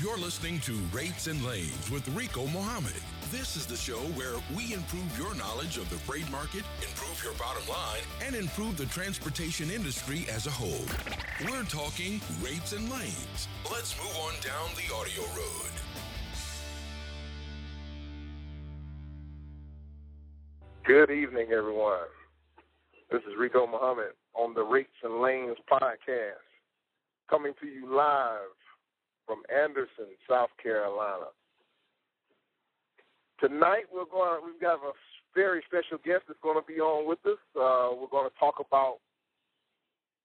You're listening to Rates and Lanes with Rico Muhammad. This is the show where we improve your knowledge of the freight market, improve your bottom line, and improve the transportation industry as a whole. We're talking rates and lanes. Let's move on down the audio road. Good evening, everyone. This is Rico Muhammad on the Rates and Lanes podcast, coming to you live from Anderson, South Carolina. Tonight we're going. We've got a very special guest that's going to be on with us. Uh, we're going to talk about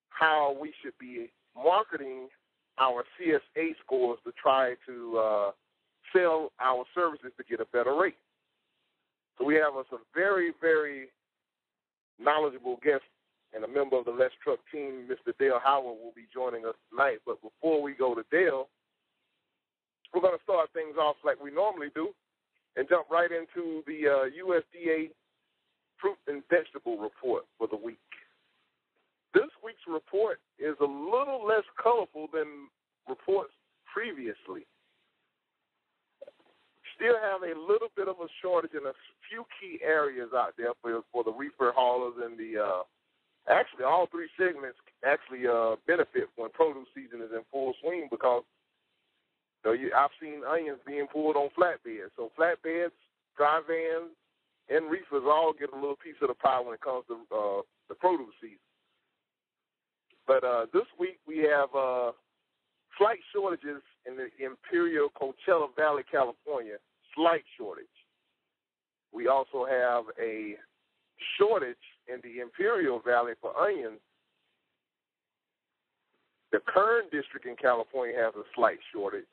how we should be marketing our CSA scores to try to uh, sell our services to get a better rate. So we have a, some very, very knowledgeable guest and a member of the Let's Truck team, Mr. Dale Howard, will be joining us tonight. But before we go to Dale, we're going to start things off like we normally do and jump right into the uh, USDA fruit and vegetable report for the week. This week's report is a little less colorful than reports previously. Still have a little bit of a shortage in a few key areas out there for for the reefer haulers and the uh, actually all three segments actually uh, benefit when produce season is in full swing because so you, I've seen onions being pulled on flatbeds. So flatbeds, dry vans, and reefers all get a little piece of the pie when it comes to uh, the produce season. But uh, this week we have uh, slight shortages in the Imperial Coachella Valley, California. Slight shortage. We also have a shortage in the Imperial Valley for onions. The Kern district in California has a slight shortage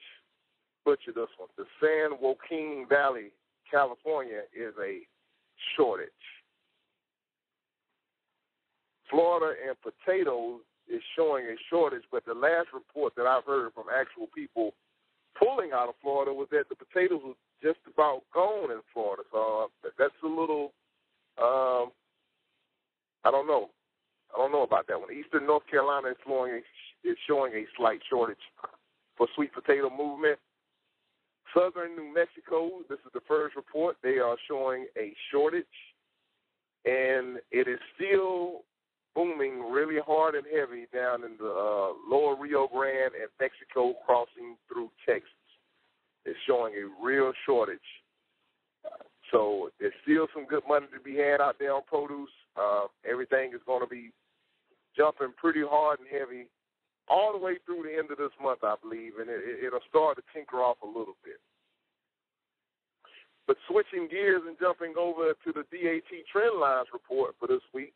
butcher this one. The San Joaquin Valley, California, is a shortage. Florida and potatoes is showing a shortage, but the last report that I've heard from actual people pulling out of Florida was that the potatoes were just about gone in Florida. So uh, that's a little, um, I don't know. I don't know about that one. Eastern North Carolina is is showing a slight shortage for sweet potato movement. Southern New Mexico, this is the first report. They are showing a shortage, and it is still booming really hard and heavy down in the uh, lower Rio Grande and Mexico crossing through Texas. It's showing a real shortage. So there's still some good money to be had out there on produce. Uh, everything is going to be jumping pretty hard and heavy all the way through the end of this month, I believe, and it, it'll start to tinker off a little bit. But switching gears and jumping over to the DAT trend lines report for this week.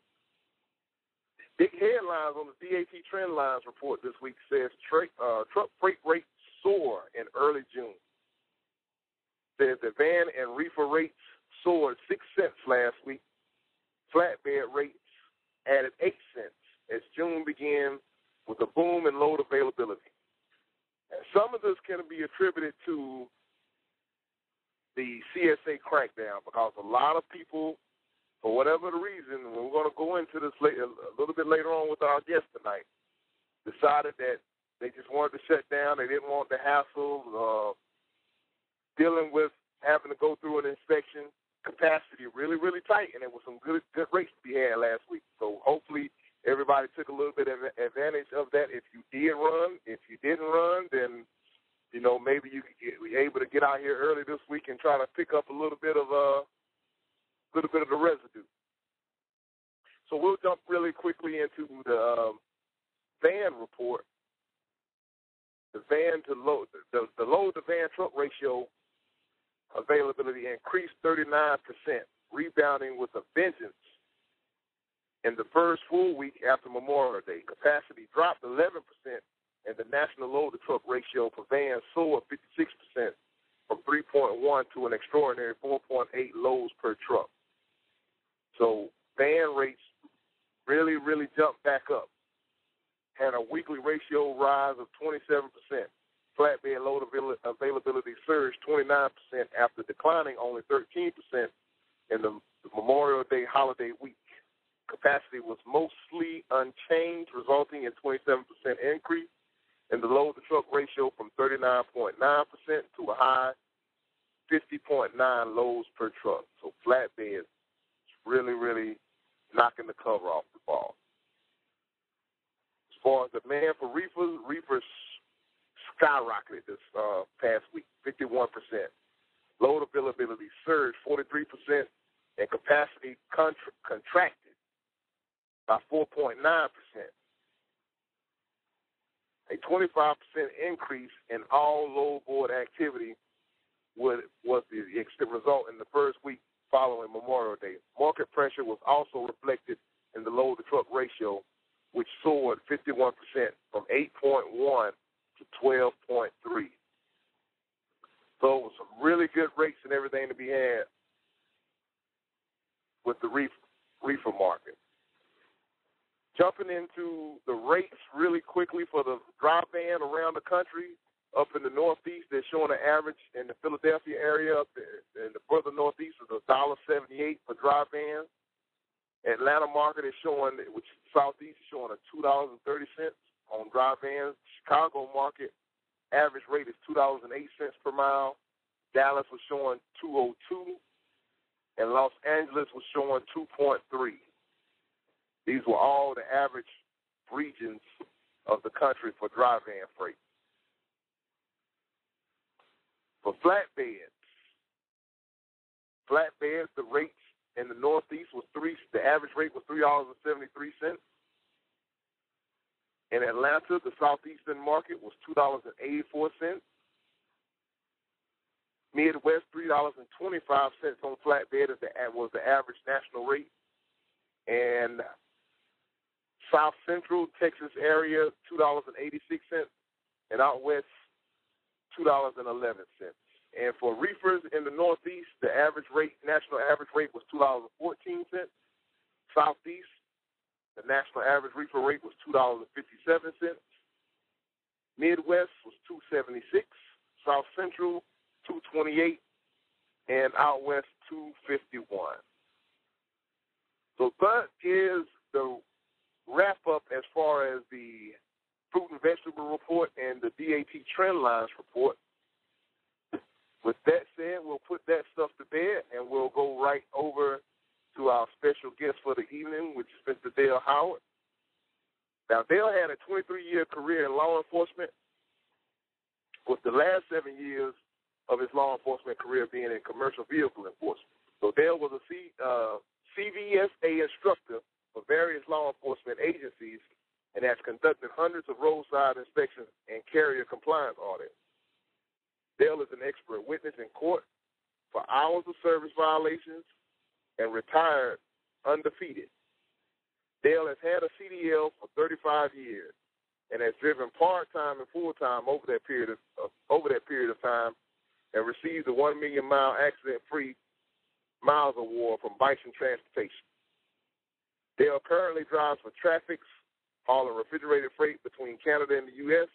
Big headlines on the DAT trend lines report this week says tra- uh, truck freight rates soar in early June. Says that van and reefer rates soared six cents last week. Flatbed rates added eight cents as June began with a boom in load availability. And some of this can be attributed to the CSA crackdown because a lot of people, for whatever the reason, we're going to go into this later, a little bit later on with our guest tonight, decided that they just wanted to shut down. They didn't want the hassle uh, dealing with having to go through an inspection. Capacity really, really tight, and there was some good good rates to be had last week. So hopefully everybody took a little bit of advantage of that. If you did run, if you didn't run, then you know, maybe you could be able to get out here early this week and try to pick up a little bit of a uh, little bit of the residue. So we'll jump really quickly into the um, van report. The van to load the, the load to van truck ratio availability increased 39%, rebounding with a vengeance in the first full week after Memorial Day. Capacity dropped 11% and the national load to truck ratio for vans soared 56% from 3.1 to an extraordinary 4.8 loads per truck. So van rates really, really jumped back up. Had a weekly ratio rise of 27%. Flatbed load availability surged 29% after declining only 13% in the Memorial Day holiday week. Capacity was mostly unchanged, resulting in 27% increase and the load to truck ratio from 39.9% to a high 50.9 loads per truck. So flatbeds really, really knocking the cover off the ball. As far as demand for reefers, reefers skyrocketed this uh, past week, 51%. Load availability surged 43%, and capacity contra- contracted by 4.9%. A 25% increase in all load board activity would, was the result in the first week following Memorial Day. Market pressure was also reflected in the load to truck ratio, which soared 51% from 8.1 to 12.3. So it was some really good rates and everything to be had with the reef, reefer market. Jumping into the rates really quickly for the dry van around the country. Up in the Northeast, they're showing an average in the Philadelphia area, up in the further Northeast, is a dollar seventy-eight for dry vans. Atlanta market is showing, which Southeast is showing a two dollars and thirty cents on dry vans. Chicago market average rate is two dollars and eight cents per mile. Dallas was showing two oh two, and Los Angeles was showing two point three. These were all the average regions of the country for dry van freight. For flatbeds, flatbeds, the rates in the Northeast was three. The average rate was three dollars and seventy three cents. In Atlanta, the southeastern market was two dollars and eighty four cents. Midwest, three dollars and twenty five cents on flatbed is the, was the average national rate, and South Central Texas area two dollars and eighty six cents, and out west two dollars and eleven cents. And for reefers in the Northeast, the average rate, national average rate was two dollars and fourteen cents. Southeast, the national average reefer rate was two dollars and fifty-seven cents. Midwest was two seventy-six. South Central two twenty-eight, and out west two fifty-one. So that is the wrap up as far as the fruit and vegetable report and the DAT trend lines report. With that said, we'll put that stuff to bed and we'll go right over to our special guest for the evening, which is Mr. Dale Howard. Now, Dale had a 23 year career in law enforcement, with the last seven years of his law enforcement career being in commercial vehicle enforcement. So, Dale was a C, uh, CVSA instructor for various law enforcement agencies and has conducted hundreds of roadside inspections and carrier compliance audits. Dale is an expert witness in court for hours of service violations, and retired undefeated. Dale has had a CDL for 35 years and has driven part-time and full-time over that period of uh, over that period of time, and received the one million mile accident-free miles award from Bison Transportation. Dale currently drives for Trafix, hauling refrigerated freight between Canada and the U.S.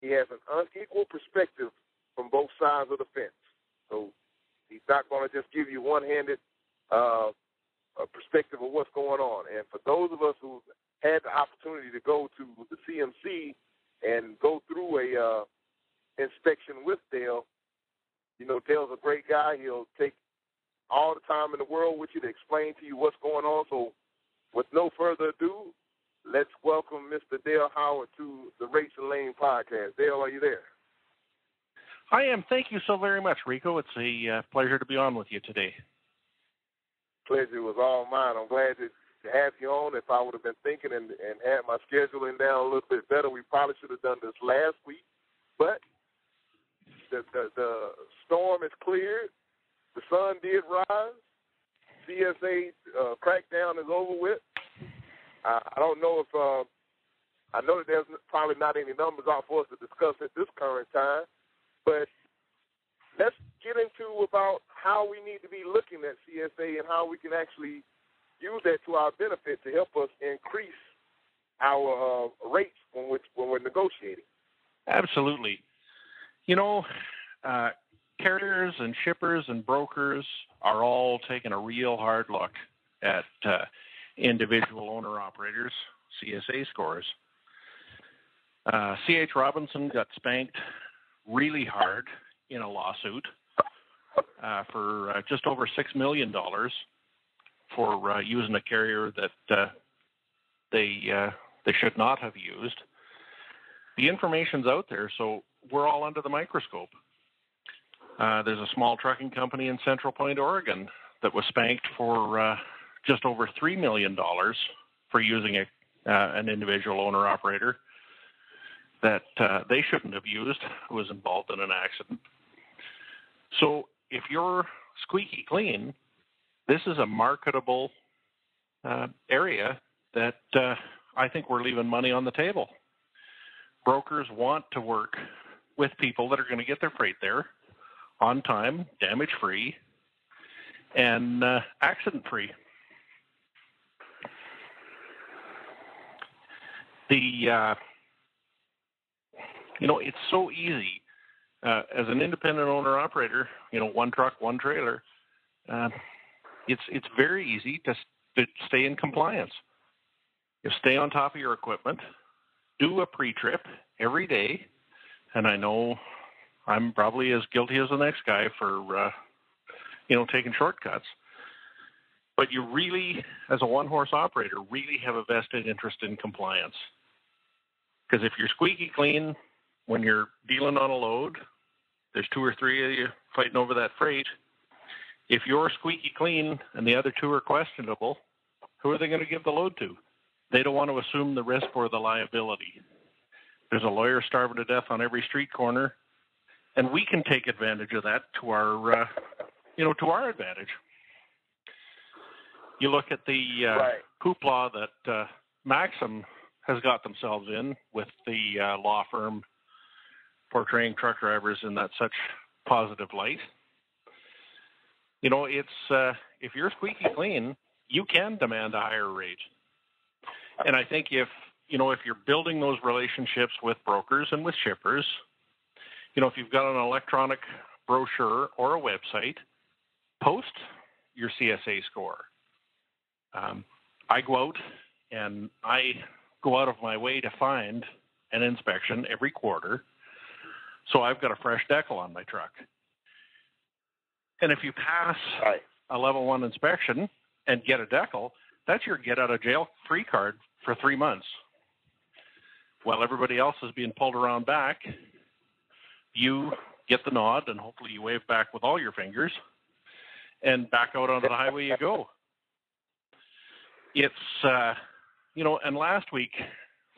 He has an unequal perspective from both sides of the fence. So he's not going to just give you one-handed uh, perspective of what's going on. And for those of us who had the opportunity to go to the CMC and go through a uh, inspection with Dale, you know, Dale's a great guy. He'll take all the time in the world with you to explain to you what's going on. So, with no further ado, let's welcome Mr. Dale Howard to the and Lane podcast. Dale, are you there? I am. Thank you so very much, Rico. It's a uh, pleasure to be on with you today pleasure was all mine. I'm glad to, to have you on. If I would have been thinking and, and had my scheduling down a little bit better, we probably should have done this last week. But the, the, the storm is cleared. The sun did rise. CSA uh, crackdown is over with. I, I don't know if uh, I know that there's probably not any numbers out for us to discuss at this current time, but let's get into about how we need to be looking at CSA and how we can actually use that to our benefit to help us increase our uh, rates when we're, when we're negotiating. Absolutely. You know, uh, carriers and shippers and brokers are all taking a real hard look at uh, individual owner operators, CSA scores. Uh, C.H. Robinson got spanked really hard in a lawsuit uh, for uh, just over $6 million for uh, using a carrier that uh, they, they should not have used. The information's out there, so we're all under the microscope. Uh, there's a small trucking company in Central Point, Oregon, that was spanked for uh, just over three million dollars for using a, uh, an individual owner operator that uh, they shouldn't have used, who was involved in an accident. So if you're squeaky clean, this is a marketable uh, area that I think we're leaving money on the table. Brokers want to work with people that are going to get their freight there on time, damage free, and uh, accident free. The uh, you know it's so easy uh, as an independent owner operator. You know, one truck, one trailer. Uh, it's it's very easy to, to stay in compliance. You stay on top of your equipment, do a pre-trip every day, and I know I'm probably as guilty as the next guy for uh, you know taking shortcuts. But you really, as a one-horse operator, really have a vested interest in compliance. Because if you're squeaky clean when you're dealing on a load, there's two or three of you fighting over that freight. If you're squeaky clean and the other two are questionable, who are they going to give the load to? They don't want to assume the risk or the liability. There's a lawyer starving to death on every street corner, and we can take advantage of that to our, uh, you know, to our advantage. You look at the uh, right. hoopla that uh, Maxim has got themselves in with the uh, law firm portraying truck drivers in that such positive light. You know, it's uh, if you're squeaky clean, you can demand a higher rate. And I think if you know if you're building those relationships with brokers and with shippers, you know if you've got an electronic brochure or a website, post your CSA score. Um, I go out and I go out of my way to find an inspection every quarter. So I've got a fresh decal on my truck. And if you pass right. a level one inspection and get a decal, that's your get out of jail free card for three months. While everybody else is being pulled around back, you get the nod and hopefully you wave back with all your fingers and back out onto the highway you go. It's uh, you know, and last week,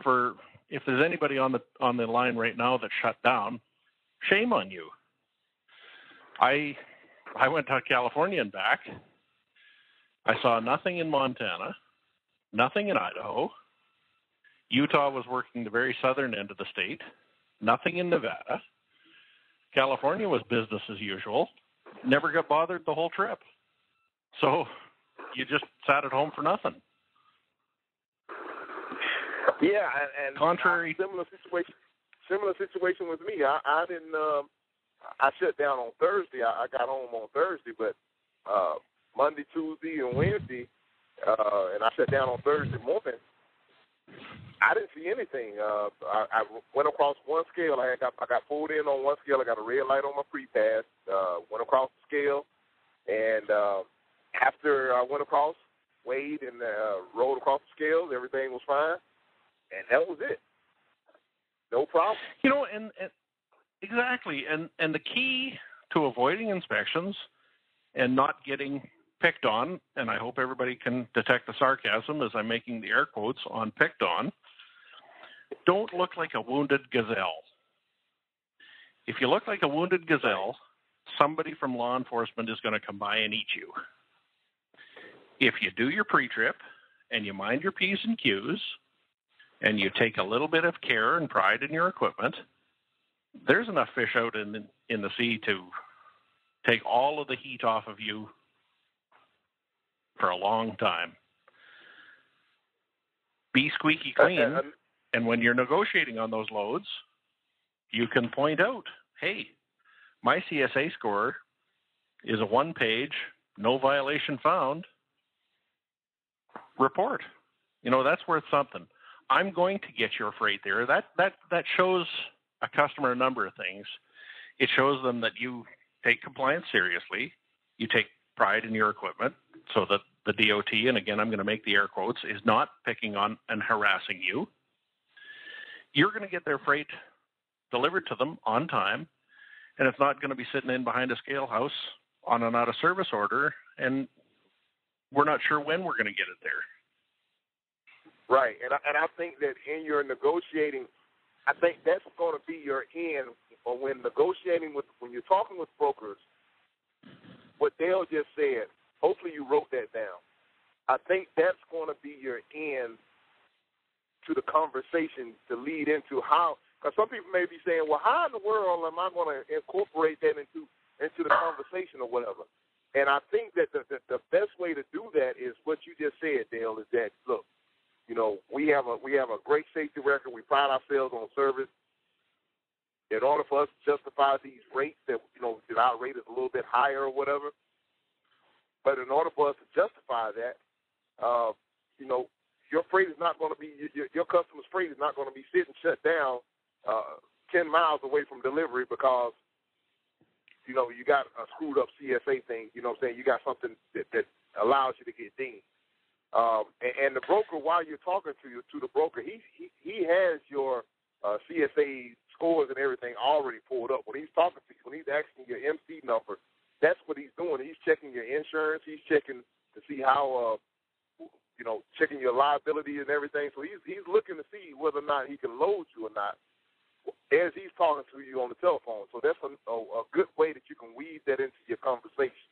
for if there's anybody on the on the line right now that shut down, shame on you. I I went to California and back. I saw nothing in Montana, nothing in Idaho. Utah was working the very southern end of the state, nothing in Nevada. California was business as usual. Never got bothered the whole trip. So you just sat at home for nothing. Yeah, and, and contrary similar situation. Similar situation with me. I, I didn't. Um, I shut down on Thursday. I, I got home on Thursday, but uh, Monday, Tuesday, and Wednesday, uh, and I shut down on Thursday morning. I didn't see anything. Uh, I, I went across one scale. I got I got pulled in on one scale. I got a red light on my free pass. Uh, went across the scale, and uh, after I went across, weighed and uh, rolled across the scales, everything was fine and that was it. No problem. You know, and, and exactly, and and the key to avoiding inspections and not getting picked on, and I hope everybody can detect the sarcasm as I'm making the air quotes on picked on. Don't look like a wounded gazelle. If you look like a wounded gazelle, somebody from law enforcement is going to come by and eat you. If you do your pre trip and you mind your P's and Q's and you take a little bit of care and pride in your equipment, there's enough fish out in in the sea to take all of the heat off of you for a long time. Be squeaky clean, and when you're negotiating on those loads, you can point out, "Hey, my CSA score is a one-page, no violation found report." You know that's worth something. I'm going to get your freight there. That that that shows a customer a number of things. It shows them that you take compliance seriously. You take pride in your equipment, so that the DOT, and again, I'm going to make the air quotes, is not picking on and harassing you. You're going to get their freight delivered to them on time, and it's not going to be sitting in behind a scale house on an out of service order, and we're not sure when we're going to get it there. Right, and I, and I think that in your negotiating, I think that's going to be your end. Or when negotiating with, when you're talking with brokers, what Dale just said. Hopefully, you wrote that down. I think that's going to be your end to the conversation to lead into how. Because some people may be saying, "Well, how in the world am I going to incorporate that into into the conversation or whatever?" And I think that the, the the best way to do that is what you just said, Dale. Is that look, you know, we have a we have a great safety record. We pride ourselves on service. In order for us to justify these rates that you know that our rate is a little bit higher or whatever, but in order for us to justify that, uh, you know, your freight is not going to be your, your customer's freight is not going to be sitting shut down uh, ten miles away from delivery because you know you got a screwed up CSA thing. You know what I'm saying? You got something that, that allows you to get dinged. Um, and, and the broker, while you're talking to you, to the broker, he he, he has your uh, CSA scores and everything already pulled up. When he's talking to you, when he's asking your MC number, that's what he's doing. He's checking your insurance. He's checking to see how, uh, you know, checking your liability and everything. So he's he's looking to see whether or not he can load you or not as he's talking to you on the telephone. So that's a, a, a good way that you can weave that into your conversation.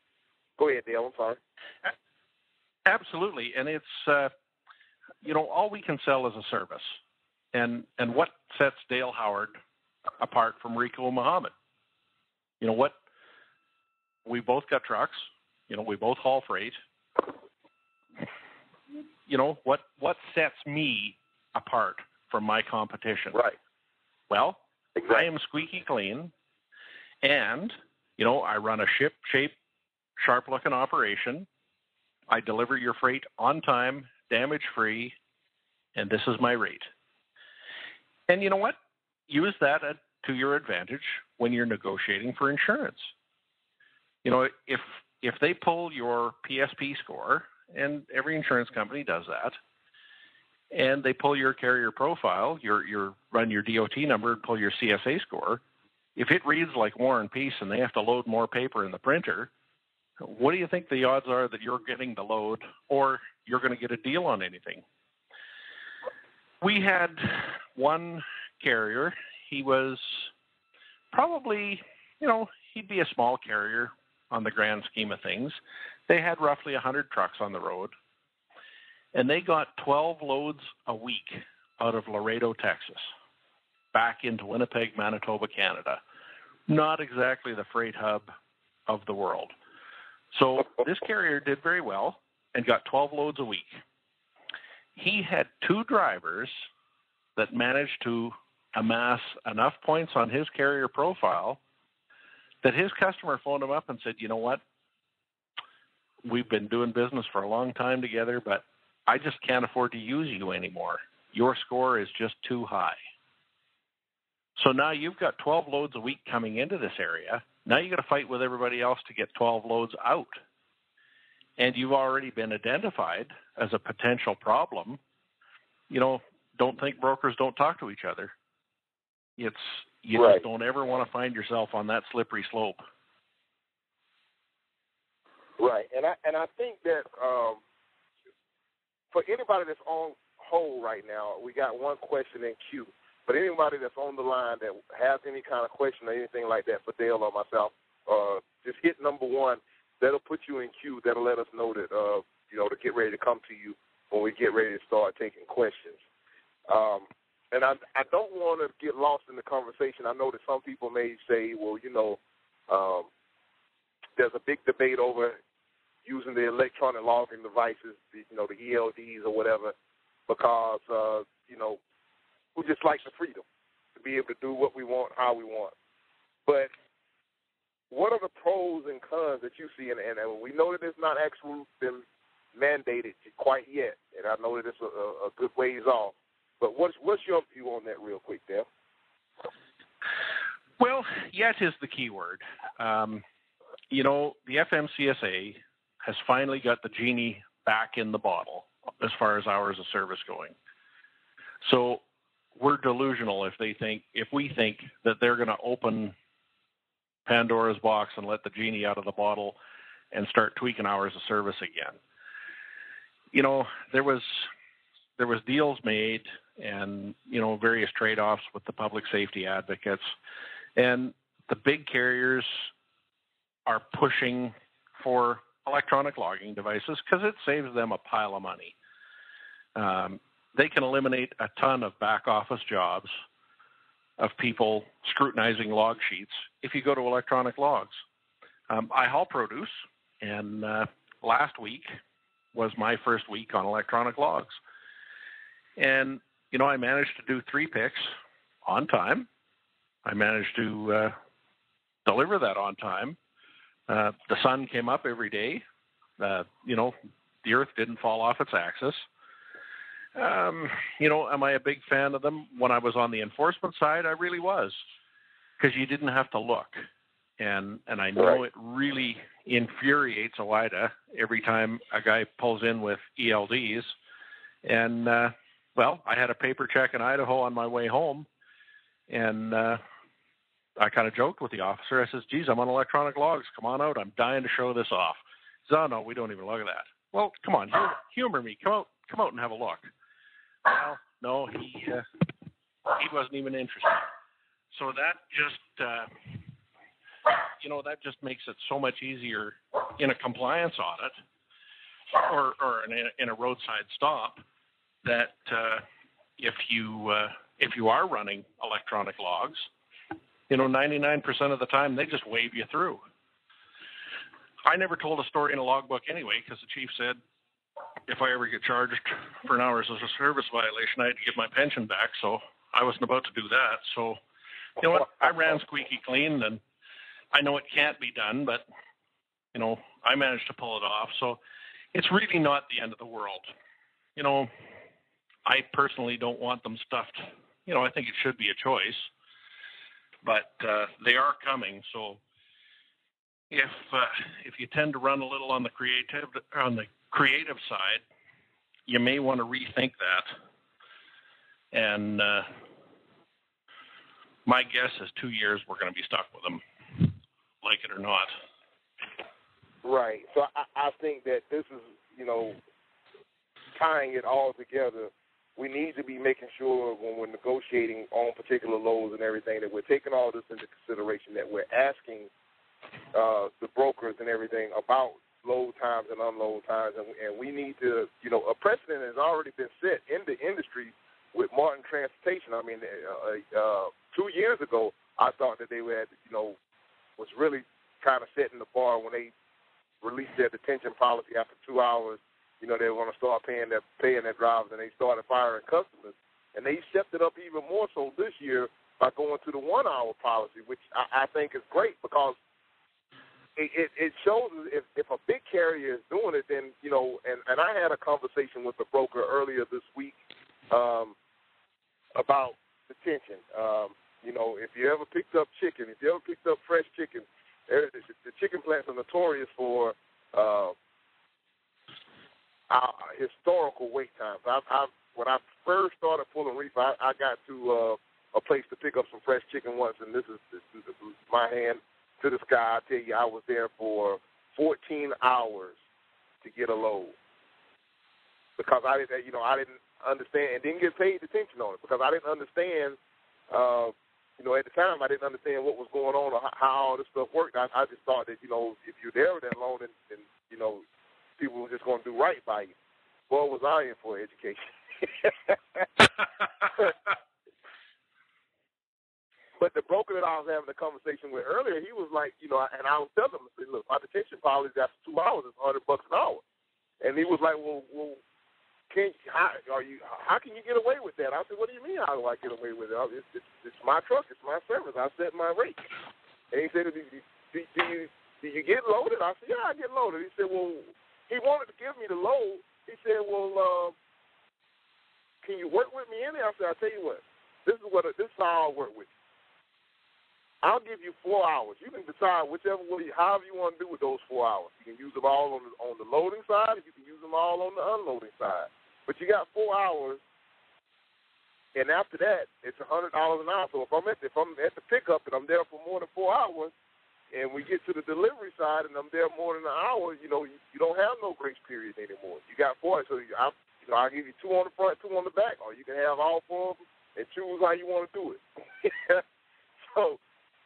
Go ahead, Dale. I'm sorry. Absolutely, and it's uh, you know all we can sell is a service, and and what sets Dale Howard apart from Rico Muhammad? You know what? We both got trucks. You know we both haul freight. You know what? What sets me apart from my competition? Right. Well, exactly. I am squeaky clean, and you know I run a ship shape, sharp looking operation I deliver your freight on time, damage free, and this is my rate. And you know what? Use that to your advantage when you're negotiating for insurance. You know, if if they pull your PSP score, and every insurance company does that, and they pull your carrier profile, your your run your DOT number and pull your CSA score, if it reads like War and Peace and they have to load more paper in the printer, what do you think the odds are that you're getting the load or you're going to get a deal on anything? We had one carrier. He was probably, you know, he'd be a small carrier on the grand scheme of things. They had roughly 100 trucks on the road, and they got 12 loads a week out of Laredo, Texas, back into Winnipeg, Manitoba, Canada. Not exactly the freight hub of the world. So this carrier did very well and got 12 loads a week. He had two drivers that managed to amass enough points on his carrier profile that his customer phoned him up and said, "You know what? We've been doing business for a long time together, but I just can't afford to use you anymore. Your score is just too high." So now you've got 12 loads a week coming into this area now you got to fight with everybody else to get 12 loads out. And you've already been identified as a potential problem. You know, don't think brokers don't talk to each other. It's you right. just don't ever want to find yourself on that slippery slope. Right, and I and I think that um, for anybody that's on hold right now, we got one question in queue. But anybody that's on the line that has any kind of question or anything like that for Dale or myself, uh, just hit number one. That'll put you in queue. That'll let us know that uh, you know to get ready to come to you when we get ready to start taking questions. Um, and I I don't want to get lost in the conversation. I know that some people may say, well, you know, um, there's a big debate over using the electronic logging devices, the, you know, the ELDs or whatever, because uh, you know who just like the freedom to be able to do what we want, how we want. But what are the pros and cons that you see? And, and we know that it's not actually been mandated quite yet, and I know that it's a, a good ways off. But what's what's your view on that, real quick, Dale? Well, yet is the key word. Um, you know, the FMCSA has finally got the genie back in the bottle as far as hours of service going. So we're delusional if they think if we think that they're going to open Pandora's box and let the genie out of the bottle and start tweaking hours of service again. You know, there was there was deals made and you know various trade-offs with the public safety advocates and the big carriers are pushing for electronic logging devices because it saves them a pile of money. Um, they can eliminate a ton of back office jobs of people scrutinizing log sheets if you go to electronic logs. Um, I haul produce, and uh, last week was my first week on electronic logs. And, you know, I managed to do three picks on time. I managed to uh, deliver that on time. Uh, the sun came up every day. Uh, you know, the earth didn't fall off its axis. Um, you know, am I a big fan of them? When I was on the enforcement side, I really was, because you didn't have to look, and and I know right. it really infuriates OOIDA every time a guy pulls in with ELDs, and uh, well, I had a paper check in Idaho on my way home, and uh, I kind of joked with the officer. I says, "Geez, I'm on electronic logs. Come on out. I'm dying to show this off." He says, "Oh no, we don't even look at that." Well, come on, humor, humor me. Come out, come out and have a look. Well, no, he uh, he wasn't even interested. So that just uh, you know that just makes it so much easier in a compliance audit or or in a, in a roadside stop that uh, if you uh, if you are running electronic logs, you know 99% of the time they just wave you through. I never told a story in a logbook anyway because the chief said if I ever get charged for an hours as a service violation, I had to give my pension back. So I wasn't about to do that. So, you know what? I ran squeaky clean, and I know it can't be done, but you know I managed to pull it off. So it's really not the end of the world. You know, I personally don't want them stuffed. You know, I think it should be a choice, but uh, they are coming. So if uh, if you tend to run a little on the creative on the creative side, you may want to rethink that. And uh, my guess is two years we're going to be stuck with them, like it or not. Right. So I, I think that this is, you know, tying it all together. We need to be making sure when we're negotiating on particular loads and everything that we're taking all this into consideration. That we're asking uh, the brokers and everything about load times and unload times, and, and we need to, you know, a precedent has already been set in the industry with Martin Transportation. I mean, uh, uh, two years ago, I thought that they had, you know, was really kind of setting the bar when they released their detention policy after two hours. You know, they going to start paying their paying their drivers, and they started firing customers. And they stepped it up even more so this year by going to the one-hour policy, which I, I think is great because it, it, shows if, if a big carrier is doing it, then you know. And and I had a conversation with a broker earlier this week um, about detention. Um, you know, if you ever picked up chicken, if you ever picked up fresh chicken, the, the chicken plants are notorious for uh, our historical wait times. I, I when I first started pulling reef, I, I got to uh, a place to pick up some fresh chicken once, and this is, this is my hand to the sky. I tell you, I was there for 14 hours to get a load because I didn't, you know, I didn't understand and didn't get paid attention on it because I didn't understand. Uh, you know, at the time, I didn't understand what was going on or how all this stuff worked. I, I just thought that, you know, if you're there with that long, then, then you know, people were just going to do right by you. Boy, was I in for education. But the broker that I was having a conversation with earlier, he was like, you know, and I was telling him, look, my detention policy after two hours is hundred bucks an hour, and he was like, well, well, can how are you? How can you get away with that? I said, what do you mean? How do I get away with it? It's, it's, it's my truck, it's my service. I set my rate. And he said, do, do, do you do you get loaded? I said, yeah, I get loaded. He said, well, he wanted to give me the load. He said, well, uh, can you work with me in there? I said, I tell you what, this is what this is how I'll work with you. I'll give you four hours. You can decide whichever way, however you want to do with those four hours. You can use them all on the on the loading side. You can use them all on the unloading side. But you got four hours, and after that, it's a hundred dollars an hour. So if I'm at if I'm at the pickup and I'm there for more than four hours, and we get to the delivery side and I'm there more than an hour, you know, you, you don't have no grace period anymore. You got four, so I, you know, I'll give you two on the front, two on the back, or you can have all four of them and choose how you want to do it. so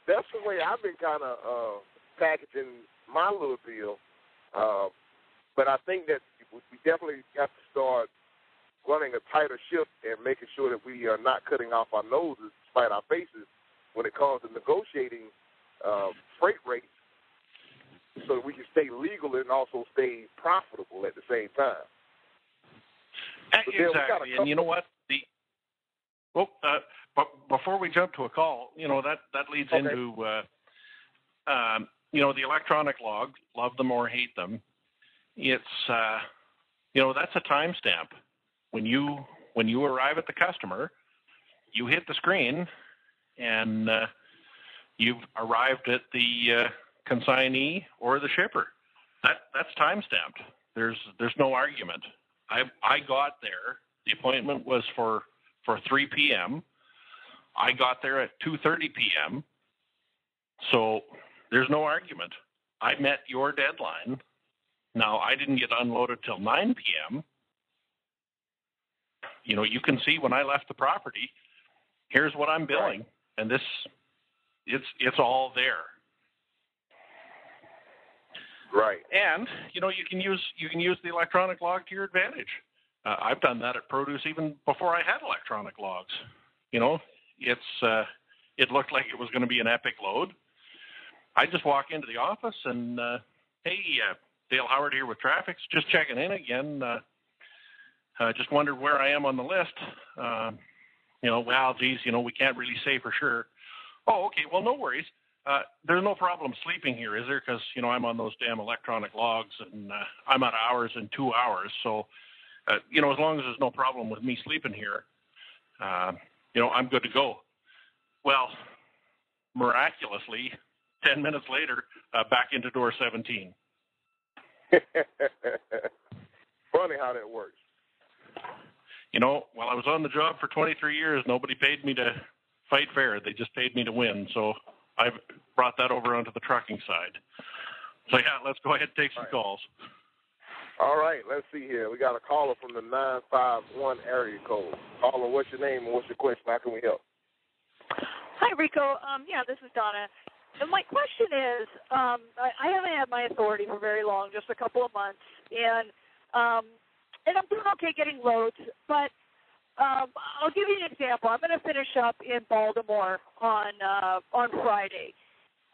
that's the way I've been kind of uh, packaging my little deal. Uh, but I think that we definitely have to start running a tighter ship and making sure that we are not cutting off our noses despite our faces when it comes to negotiating uh, freight rates so that we can stay legal and also stay profitable at the same time. Exactly, and you know what? The well, uh, but before we jump to a call, you know that that leads okay. into uh, um, you know the electronic log. Love them or hate them. It's uh, you know that's a timestamp. When you when you arrive at the customer, you hit the screen, and uh, you've arrived at the uh, consignee or the shipper. That that's timestamped. There's there's no argument. I I got there. The appointment was for for 3 p.m. I got there at 2:30 p.m. So there's no argument. I met your deadline. Now I didn't get unloaded till 9 p.m. You know, you can see when I left the property, here's what I'm billing, and this it's it's all there. Right. And you know, you can use you can use the electronic log to your advantage. Uh, I've done that at produce even before I had electronic logs. You know, it's uh, it looked like it was going to be an epic load. I just walk into the office and uh, hey, uh, Dale Howard here with Trafix, just checking in again. Uh, just wondered where I am on the list. Uh, you know, well, geez, you know, we can't really say for sure. Oh, okay. Well, no worries. Uh, there's no problem sleeping here, is there? Because you know I'm on those damn electronic logs, and uh, I'm out of hours in two hours. So, uh, you know, as long as there's no problem with me sleeping here, uh, you know, I'm good to go. Well, miraculously, 10 minutes later, uh, back into door 17. Funny how that works. You know, while I was on the job for 23 years, nobody paid me to fight fair. They just paid me to win. So I've brought that over onto the trucking side. So yeah, let's go ahead and take some right. calls. All right, let's see here. We got a caller from the 951 area code. Caller, what's your name and what's your question? How can we help? Hi, Rico. Um, yeah, this is Donna. So my question is, um, I, I haven't had my authority for very long, just a couple of months, and um, and I'm doing okay getting loads. But um, I'll give you an example. I'm going to finish up in Baltimore on uh, on Friday,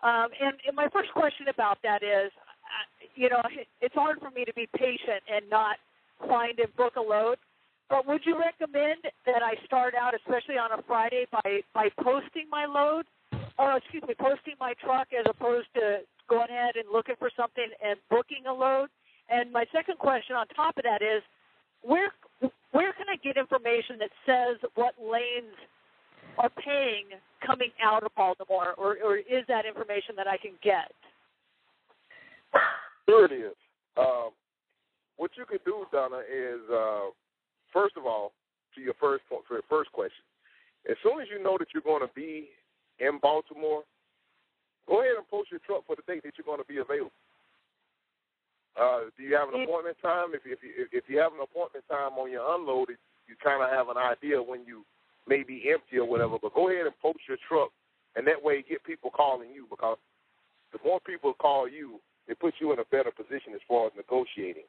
um, and, and my first question about that is, uh, you know, it's hard for me to be patient and not find and book a load. But would you recommend that I start out, especially on a Friday, by by posting my load, or excuse me, posting my truck as opposed to going ahead and looking for something and booking a load? And my second question on top of that is, where where can I get information that says what lanes are paying coming out of Baltimore, or or is that information that I can get? Sure, it is. Um, what you could do, Donna, is uh, first of all, to your first point, for your first question, as soon as you know that you're going to be in Baltimore, go ahead and post your truck for the date that you're going to be available. Uh, do you have an appointment time? If, if, you, if you have an appointment time on your unload, you kind of have an idea when you may be empty or whatever. But go ahead and post your truck, and that way get people calling you because the more people call you, it puts you in a better position as far as negotiating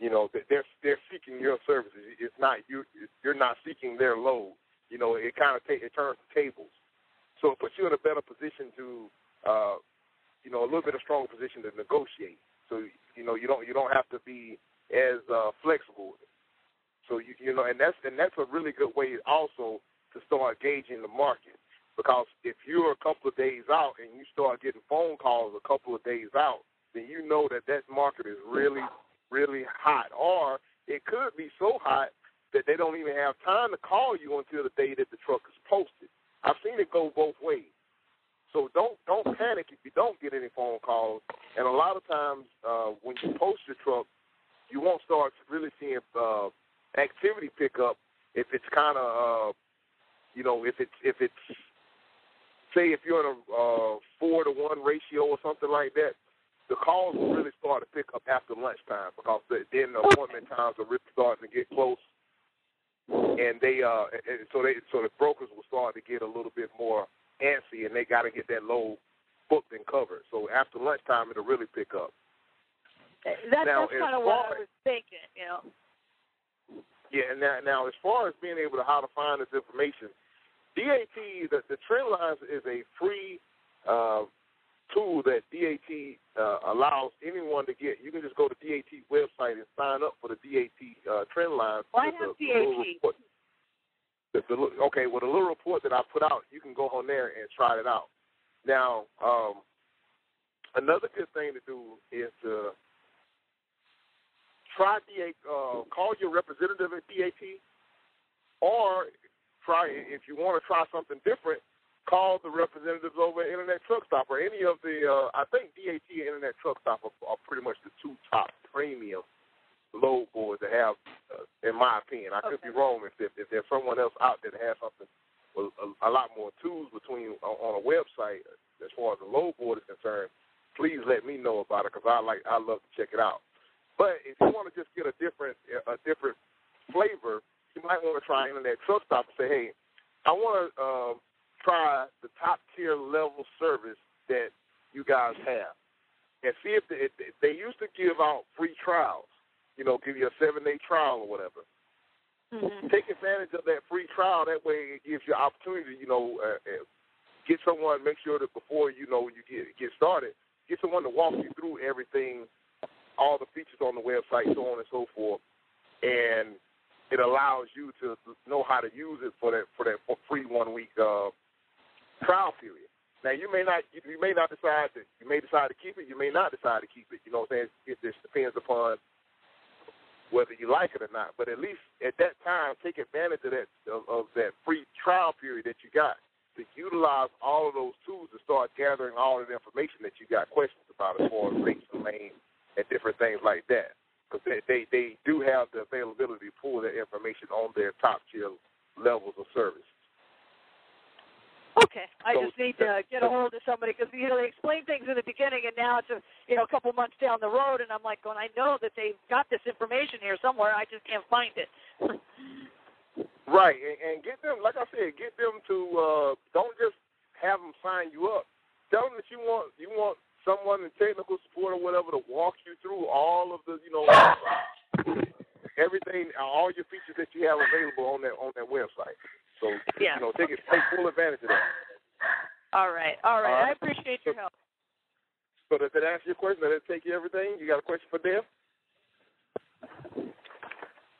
you know they're they're seeking your services. It's not you. You're not seeking their load. You know, it kind of ta- it turns the tables. So it puts you in a better position to, uh, you know, a little bit of stronger position to negotiate. So you know you don't you don't have to be as uh, flexible. So you you know, and that's and that's a really good way also to start gauging the market. Because if you're a couple of days out and you start getting phone calls a couple of days out, then you know that that market is really really hot, or it could be so hot that they don't even have time to call you until the day that the truck is posted. I've seen it go both ways. So don't don't panic if you don't get any phone calls. And a lot of times uh, when you post your truck, you won't start really seeing uh, activity pick up if it's kind of uh, you know if it's if it's say if you're in a uh, four to one ratio or something like that, the calls will really start to pick up after lunchtime because then the appointment times are really starting to get close, and they uh and so they so the brokers will start to get a little bit more antsy, and they got to get that load booked and covered. So after lunchtime, it'll really pick up. That, now, that's kind of what I was thinking, you know. Yeah, and now, now as far as being able to how to find this information, DAT the, the trend lines is a free uh, tool that DAT uh, allows anyone to get. You can just go to DAT website and sign up for the DAT uh, trend lines. Well, have DAT. The, the, okay, well, the little report that I put out, you can go on there and try it out. Now, um, another good thing to do is to try DAT, uh, call your representative at DAT, or try if you want to try something different, call the representatives over at Internet Truck Stop or any of the. Uh, I think DAT and Internet Truck Stop are, are pretty much the two top premium load boards to have, uh, in my opinion. I okay. could be wrong if, if, if there's someone else out there that has something with a, a lot more tools between uh, on a website as far as the load board is concerned. Please let me know about it because I like I love to check it out. But if you want to just get a different a different flavor, you might want to try Internet Truck Stop and say, hey, I want to uh, try the top tier level service that you guys have, and see if they, if they used to give out free trials you know, give you a seven day trial or whatever. Mm-hmm. Take advantage of that free trial. That way, it gives you opportunity. You know, uh, uh, get someone. Make sure that before you know you get get started, get someone to walk you through everything, all the features on the website, so on and so forth, and it allows you to know how to use it for that for that free one week uh, trial period. Now you may not you may not decide to you may decide to keep it, you may not decide to keep it. You know what I'm saying? It just depends upon whether you like it or not. But at least at that time, take advantage of that of, of that free trial period that you got to utilize all of those tools to start gathering all of the information that you got questions about as far as rates and lanes and different things like that. Because they, they they do have the availability to pull that information on their top tier levels of service. Okay, I so, just need to get a hold of somebody because you know they explain things in the beginning, and now it's a you know a couple months down the road, and I'm like going, I know that they've got this information here somewhere, I just can't find it. right, and, and get them, like I said, get them to uh, don't just have them sign you up. Tell them that you want you want someone in technical support or whatever to walk you through all of the you know everything, all your features that you have available on that on that website. So yeah. you know, take it, take full advantage of that. All right, all right. Uh, I appreciate your help. So does that answer your question? Did that take you everything? You got a question for Dale?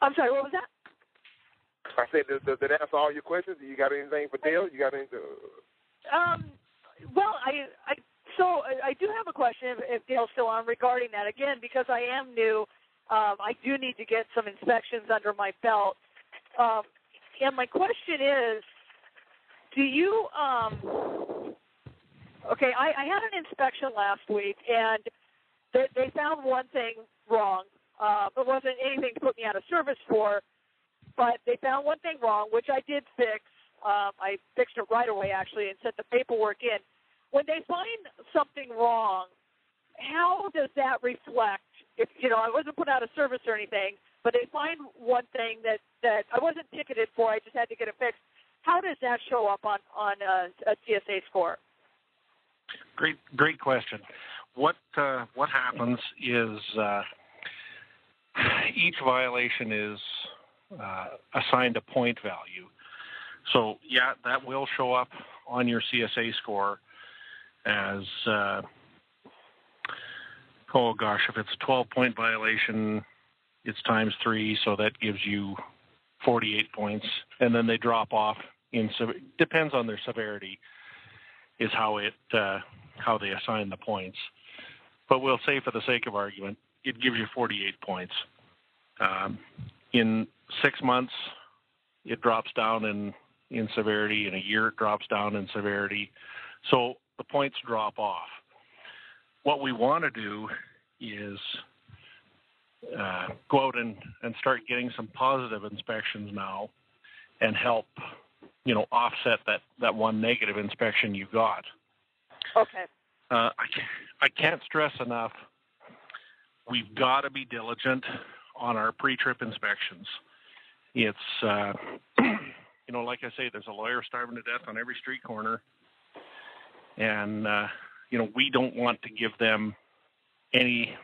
I'm sorry. What was that? I said, does, does that answer all your questions? You got anything for Dale? You got anything? Um. Well, I, I so I, I do have a question if, if Dale's still on regarding that again because I am new. Um, I do need to get some inspections under my belt. Um, and my question is, do you um okay, I, I had an inspection last week and they, they found one thing wrong. Uh, it wasn't anything to put me out of service for, but they found one thing wrong, which I did fix. Um, I fixed it right away actually and sent the paperwork in. When they find something wrong, how does that reflect? If you know, I wasn't put out of service or anything, but they find one thing that that I wasn't ticketed for. I just had to get it fixed. How does that show up on on a, a CSA score? Great, great question. What uh, what happens is uh, each violation is uh, assigned a point value. So yeah, that will show up on your CSA score as uh, oh gosh, if it's a 12 point violation, it's times three, so that gives you 48 points, and then they drop off in so depends on their severity is how it uh, how they assign the points. But we'll say for the sake of argument, it gives you 48 points. Um, in six months, it drops down in in severity. In a year, it drops down in severity. So the points drop off. What we want to do is uh, go out and, and start getting some positive inspections now and help, you know, offset that, that one negative inspection you got. Okay. Uh, I, I can't stress enough, we've got to be diligent on our pre-trip inspections. It's, uh, you know, like I say, there's a lawyer starving to death on every street corner, and uh, you know, we don't want to give them any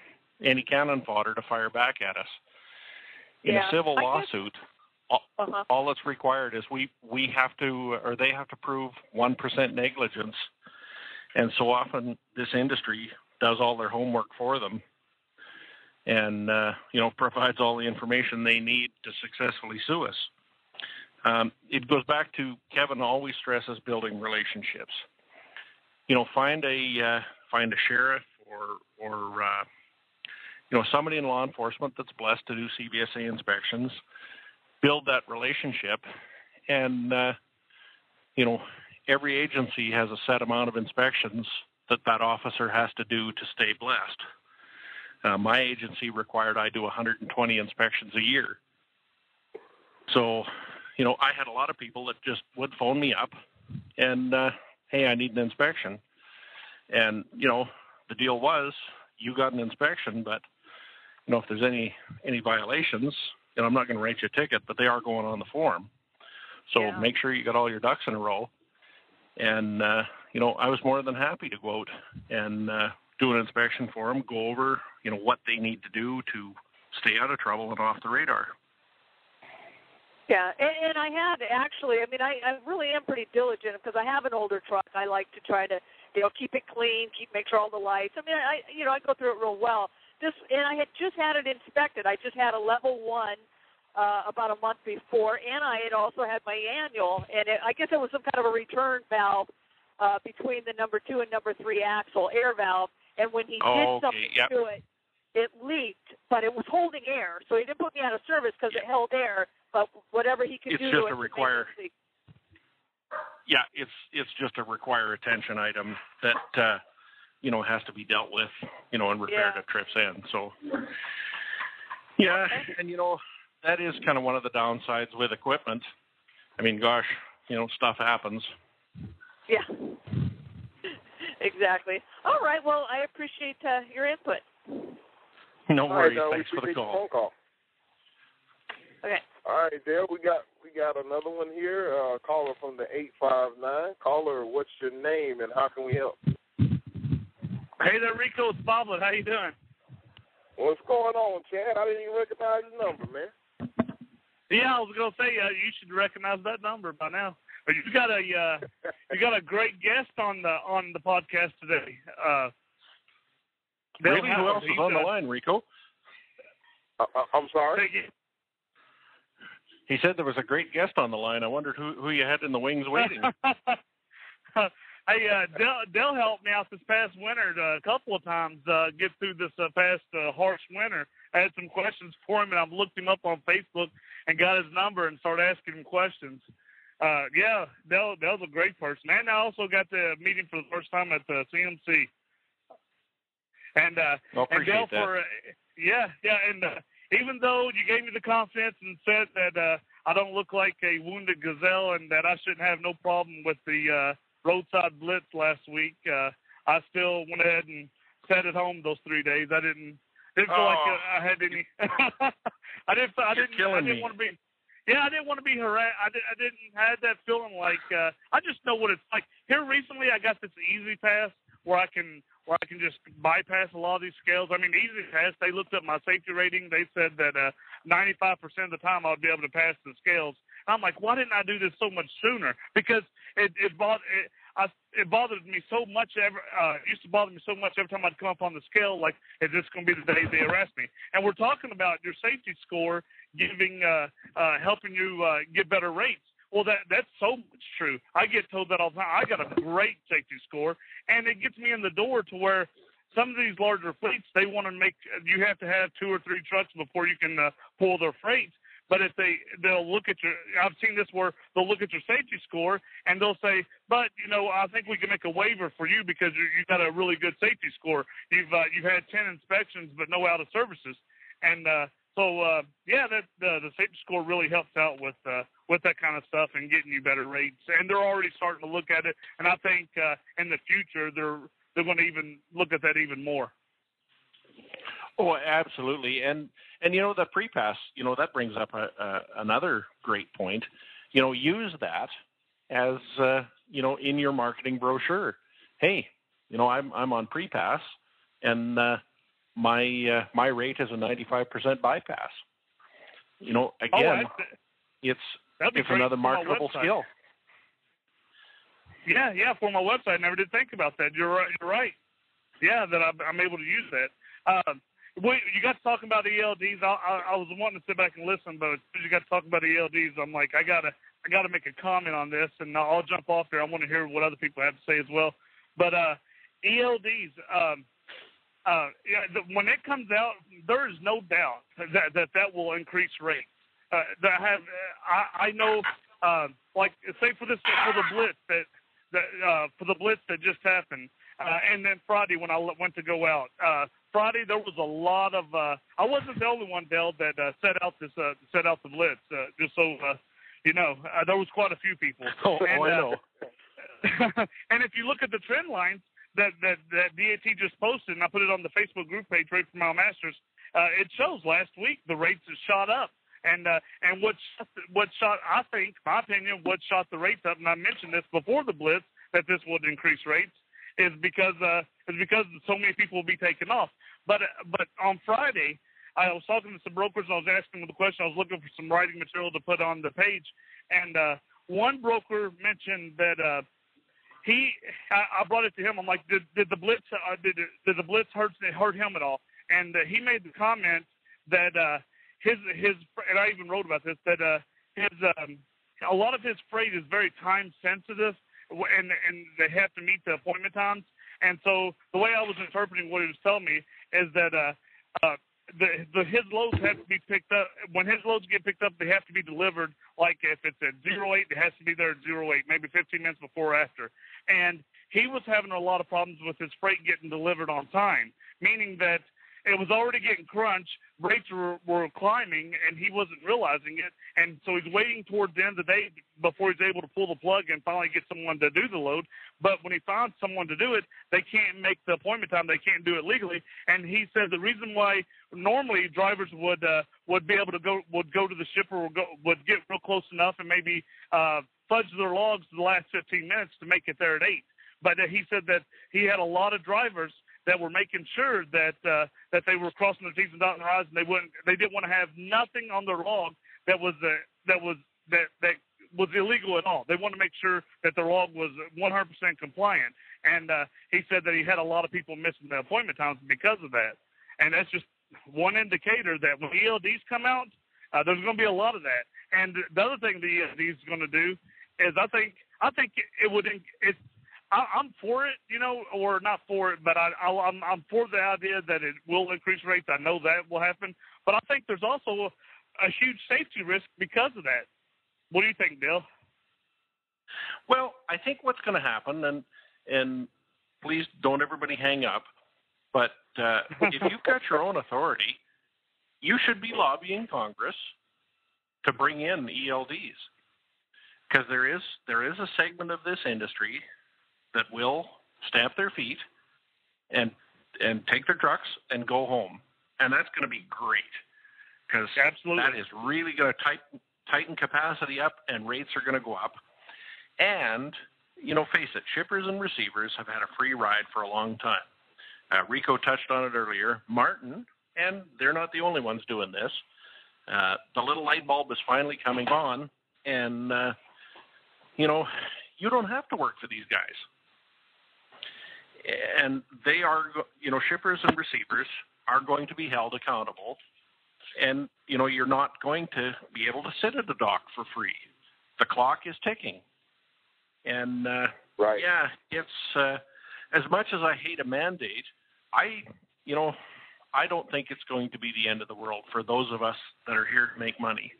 any cannon fodder to fire back at us. In yeah, a civil I lawsuit, all, uh-huh. all that's required is we we have to or they have to prove one percent negligence, and so often this industry does all their homework for them, and uh, you know provides all the information they need to successfully sue us. Um, it goes back to Kevin always stresses building relationships. You know, find a uh, find a sheriff or or uh, you know somebody in law enforcement that's blessed to do CVSA inspections. Build that relationship, and uh, you know every agency has a set amount of inspections that that officer has to do to stay blessed. Uh, my agency required I do 120 inspections a year. So you know, I had a lot of people that just would phone me up and, uh, hey, I need an inspection. And, you know, the deal was you got an inspection, but, you know, if there's any, any violations, you know, I'm not going to write you a ticket, but they are going on the form. So Yeah. make sure you got all your ducks in a row. And, uh, you know, I was more than happy to go out and, uh, do an inspection for them, go over, you know, what they need to do to stay out of trouble and off the radar. Yeah, and, and I had actually. I mean, I, I really am pretty diligent because I have an older truck. I like to try to, you know, keep it clean, keep make sure all the lights. I mean, I you know I go through it real well. This and I had just had it inspected. I just had a level one uh, about a month before, and I had also had my annual, and it, I guess it was some kind of a return valve uh, between the number two and number three axle air valve. And when he Oh, did okay, something yep. to it, it leaked, but it was holding air, so he didn't put me out of service because it held air. But whatever he could It's do just to a it require- yeah, it's it's just a require attention item that uh, you know has to be dealt with, you know, and repaired Yeah. at trips end. So, yeah, and you know that is kind of one of the downsides with equipment. I mean, gosh, you know, stuff happens. Yeah. exactly. All right. Well, I appreciate uh, your input. No All right, worries. now we Thanks for the call. phone call. Okay. All right, Dale, we got we got another one here. Uh, caller from the eight five nine. Caller, what's your name and how can we help? Hey there, Rico. It's Boblin. How you doing? What's going on, Chad? I didn't even recognize your number, man. Yeah, I was gonna say uh, you should recognize that number by now. But you got a uh, you got a great guest on the on the podcast today. Uh, Really, who else is He's, on the uh, line, Rico? I, I, I'm sorry. thank you. He said there was a great guest on the line. I wondered who who you had in the wings waiting. hey, uh, Dell, Dell helped me out this past winter a couple of times uh, get through this uh, past uh, harsh winter. I had some questions for him, and I've looked him up on Facebook and got his number and started asking him questions. Uh, yeah, Dell, Dell's a great person, and I also got to meet him for the first time at the CMC. And uh, and that. for uh, yeah, yeah, and uh, even though you gave me the confidence and said that uh, I don't look like a wounded gazelle and that I shouldn't have no problem with the uh, roadside blitz last week, uh, I still went ahead and sat at home those three days. I didn't didn't feel like Oh. uh, I had any. I didn't. I didn't. I didn't me. want to be. Yeah, I didn't want to be harassed. I, did, I didn't have that feeling like uh, I just know what it's like. Here recently, I got this easy pass where I can where I can just bypass a lot of these scales. I mean, easy pass. They looked at my safety rating. They said that uh, 95% of the time I would be able to pass the scales. I'm like, why didn't I do this so much sooner? Because it it, it it bothered me so much. Ever uh, used to bother me so much every time I'd come up on the scale. Like, is this going to be the day they arrest me? And we're talking about your safety score giving, uh, uh, helping you uh, get better rates. Well, that that's so much true. I get told that all the time. I got a great safety score, and it gets me in the door to where some of these larger fleets they want to make you have to have two or three trucks before you can uh, pull their freight. But if they they'll look at your, I've seen this where they'll look at your safety score and they'll say, but you know, I think we can make a waiver for you because you you got a really good safety score. You've uh, you've had ten inspections but no out of services, and uh, so uh, yeah, that uh, the safety score really helps out with uh, with that kind of stuff and getting you better rates. And they're already starting to look at it, and I think uh, in the future they're they're going to even look at that even more. Oh, absolutely, and and you know the pre-pass, you know that brings up a, a, another great point. You know, use that as uh, you know in your marketing brochure. Hey, you know I'm I'm on pre-pass, and uh, my uh, my rate is a 95% bypass. You know, Oh, again, I- it's that'd it's another marketable skill. Yeah, yeah, for my website, I never did think about that. You're right. You're right. Yeah, that I'm, I'm able to use that. Um, wait, you got to talk about ELDs. I, I, I was wanting to sit back and listen, but you got to talk about ELDs, I'm like, I gotta, I gotta make a comment on this, and I'll jump off there. I want to hear what other people have to say as well. But uh, ELDs, um, uh, yeah, the, when it comes out, there is no doubt that that, that will increase rates. Uh, that have, I, I know, uh, like say for this for the blitz that that uh, for the blitz that just happened, uh, and then Friday when I went to go out. Uh, Friday there was a lot of. Uh, I wasn't the only one, Dell, that uh, set out this uh, set out the blitz. Uh, just so uh, you know, uh, there was quite a few people. Oh, And, oh I uh, know. and if you look at the trend lines that, that that DAT just posted, and I put it on the Facebook group page, right for Mile Masters, uh, it shows last week the rates have shot up. And uh, and what shot, what shot I think, my opinion, what shot the rates up, and I mentioned this before the blitz that this would increase rates, is because uh, is because so many people will be taken off. But uh, but on Friday, I was talking to some brokers and I was asking them the question. I was looking for some writing material to put on the page, and uh, one broker mentioned that uh, he. I, I brought it to him. I'm like, did did the blitz uh, did did the blitz hurt hurt him at all? And uh, he made the comment that uh, his his and I even wrote about this that uh, his um, a lot of his freight is very time sensitive, and and they have to meet the appointment times. And so the way I was interpreting what he was telling me is that uh, uh, the, the his loads have to be picked up. When his loads get picked up, they have to be delivered. Like if it's at zero eight, it has to be there at zero eight, maybe 15 minutes before or after. And he was having a lot of problems with his freight getting delivered on time, meaning that it was already getting crunched. Rates were, were climbing, and he wasn't realizing it. And so he's waiting towards the end of the day before he's able to pull the plug and finally get someone to do the load. But when he finds someone to do it, they can't make the appointment time. They can't do it legally. And he said the reason why normally drivers would uh, would be able to go would go to the shipper or go, would get real close enough and maybe uh, fudge their logs the last 15 minutes to make it there at eight. But he said that he had a lot of drivers that were making sure that uh, that they were crossing their T's and dotting their I's, and they wouldn't they didn't want to have nothing on their log that was uh, that was that that was illegal at all. They wanted to make sure that their log was 100% compliant. And uh, he said that he had a lot of people missing the appointment times because of that. And that's just one indicator that when ELDs come out, uh, there's going to be a lot of that. And the other thing the ELD is going to do is I think I think it would it's I, I'm for it, you know, or not for it, but I, I, I'm I'm for the idea that it will increase rates. I know that will happen, but I think there's also a, a huge safety risk because of that. What do you think, Bill? Well, I think what's going to happen, and and please don't everybody hang up, but uh, if you've got your own authority, you should be lobbying Congress to bring in ELDs because there is there is a segment of this industry that will stamp their feet and and take their trucks and go home, and that's going to be great because that is really going to tighten tighten capacity up, and rates are going to go up. And you know, face it, shippers and receivers have had a free ride for a long time. Uh, Rico touched on it earlier. Martin, and they're not the only ones doing this. Uh, the little light bulb is finally coming on, and uh, you know, you don't have to work for these guys. And they are, you know, shippers and receivers are going to be held accountable. And you know, you're not going to be able to sit at the dock for free. The clock is ticking. And uh, Right. yeah, it's uh, as much as I hate a mandate, I, you know, I don't think it's going to be the end of the world for those of us that are here to make money.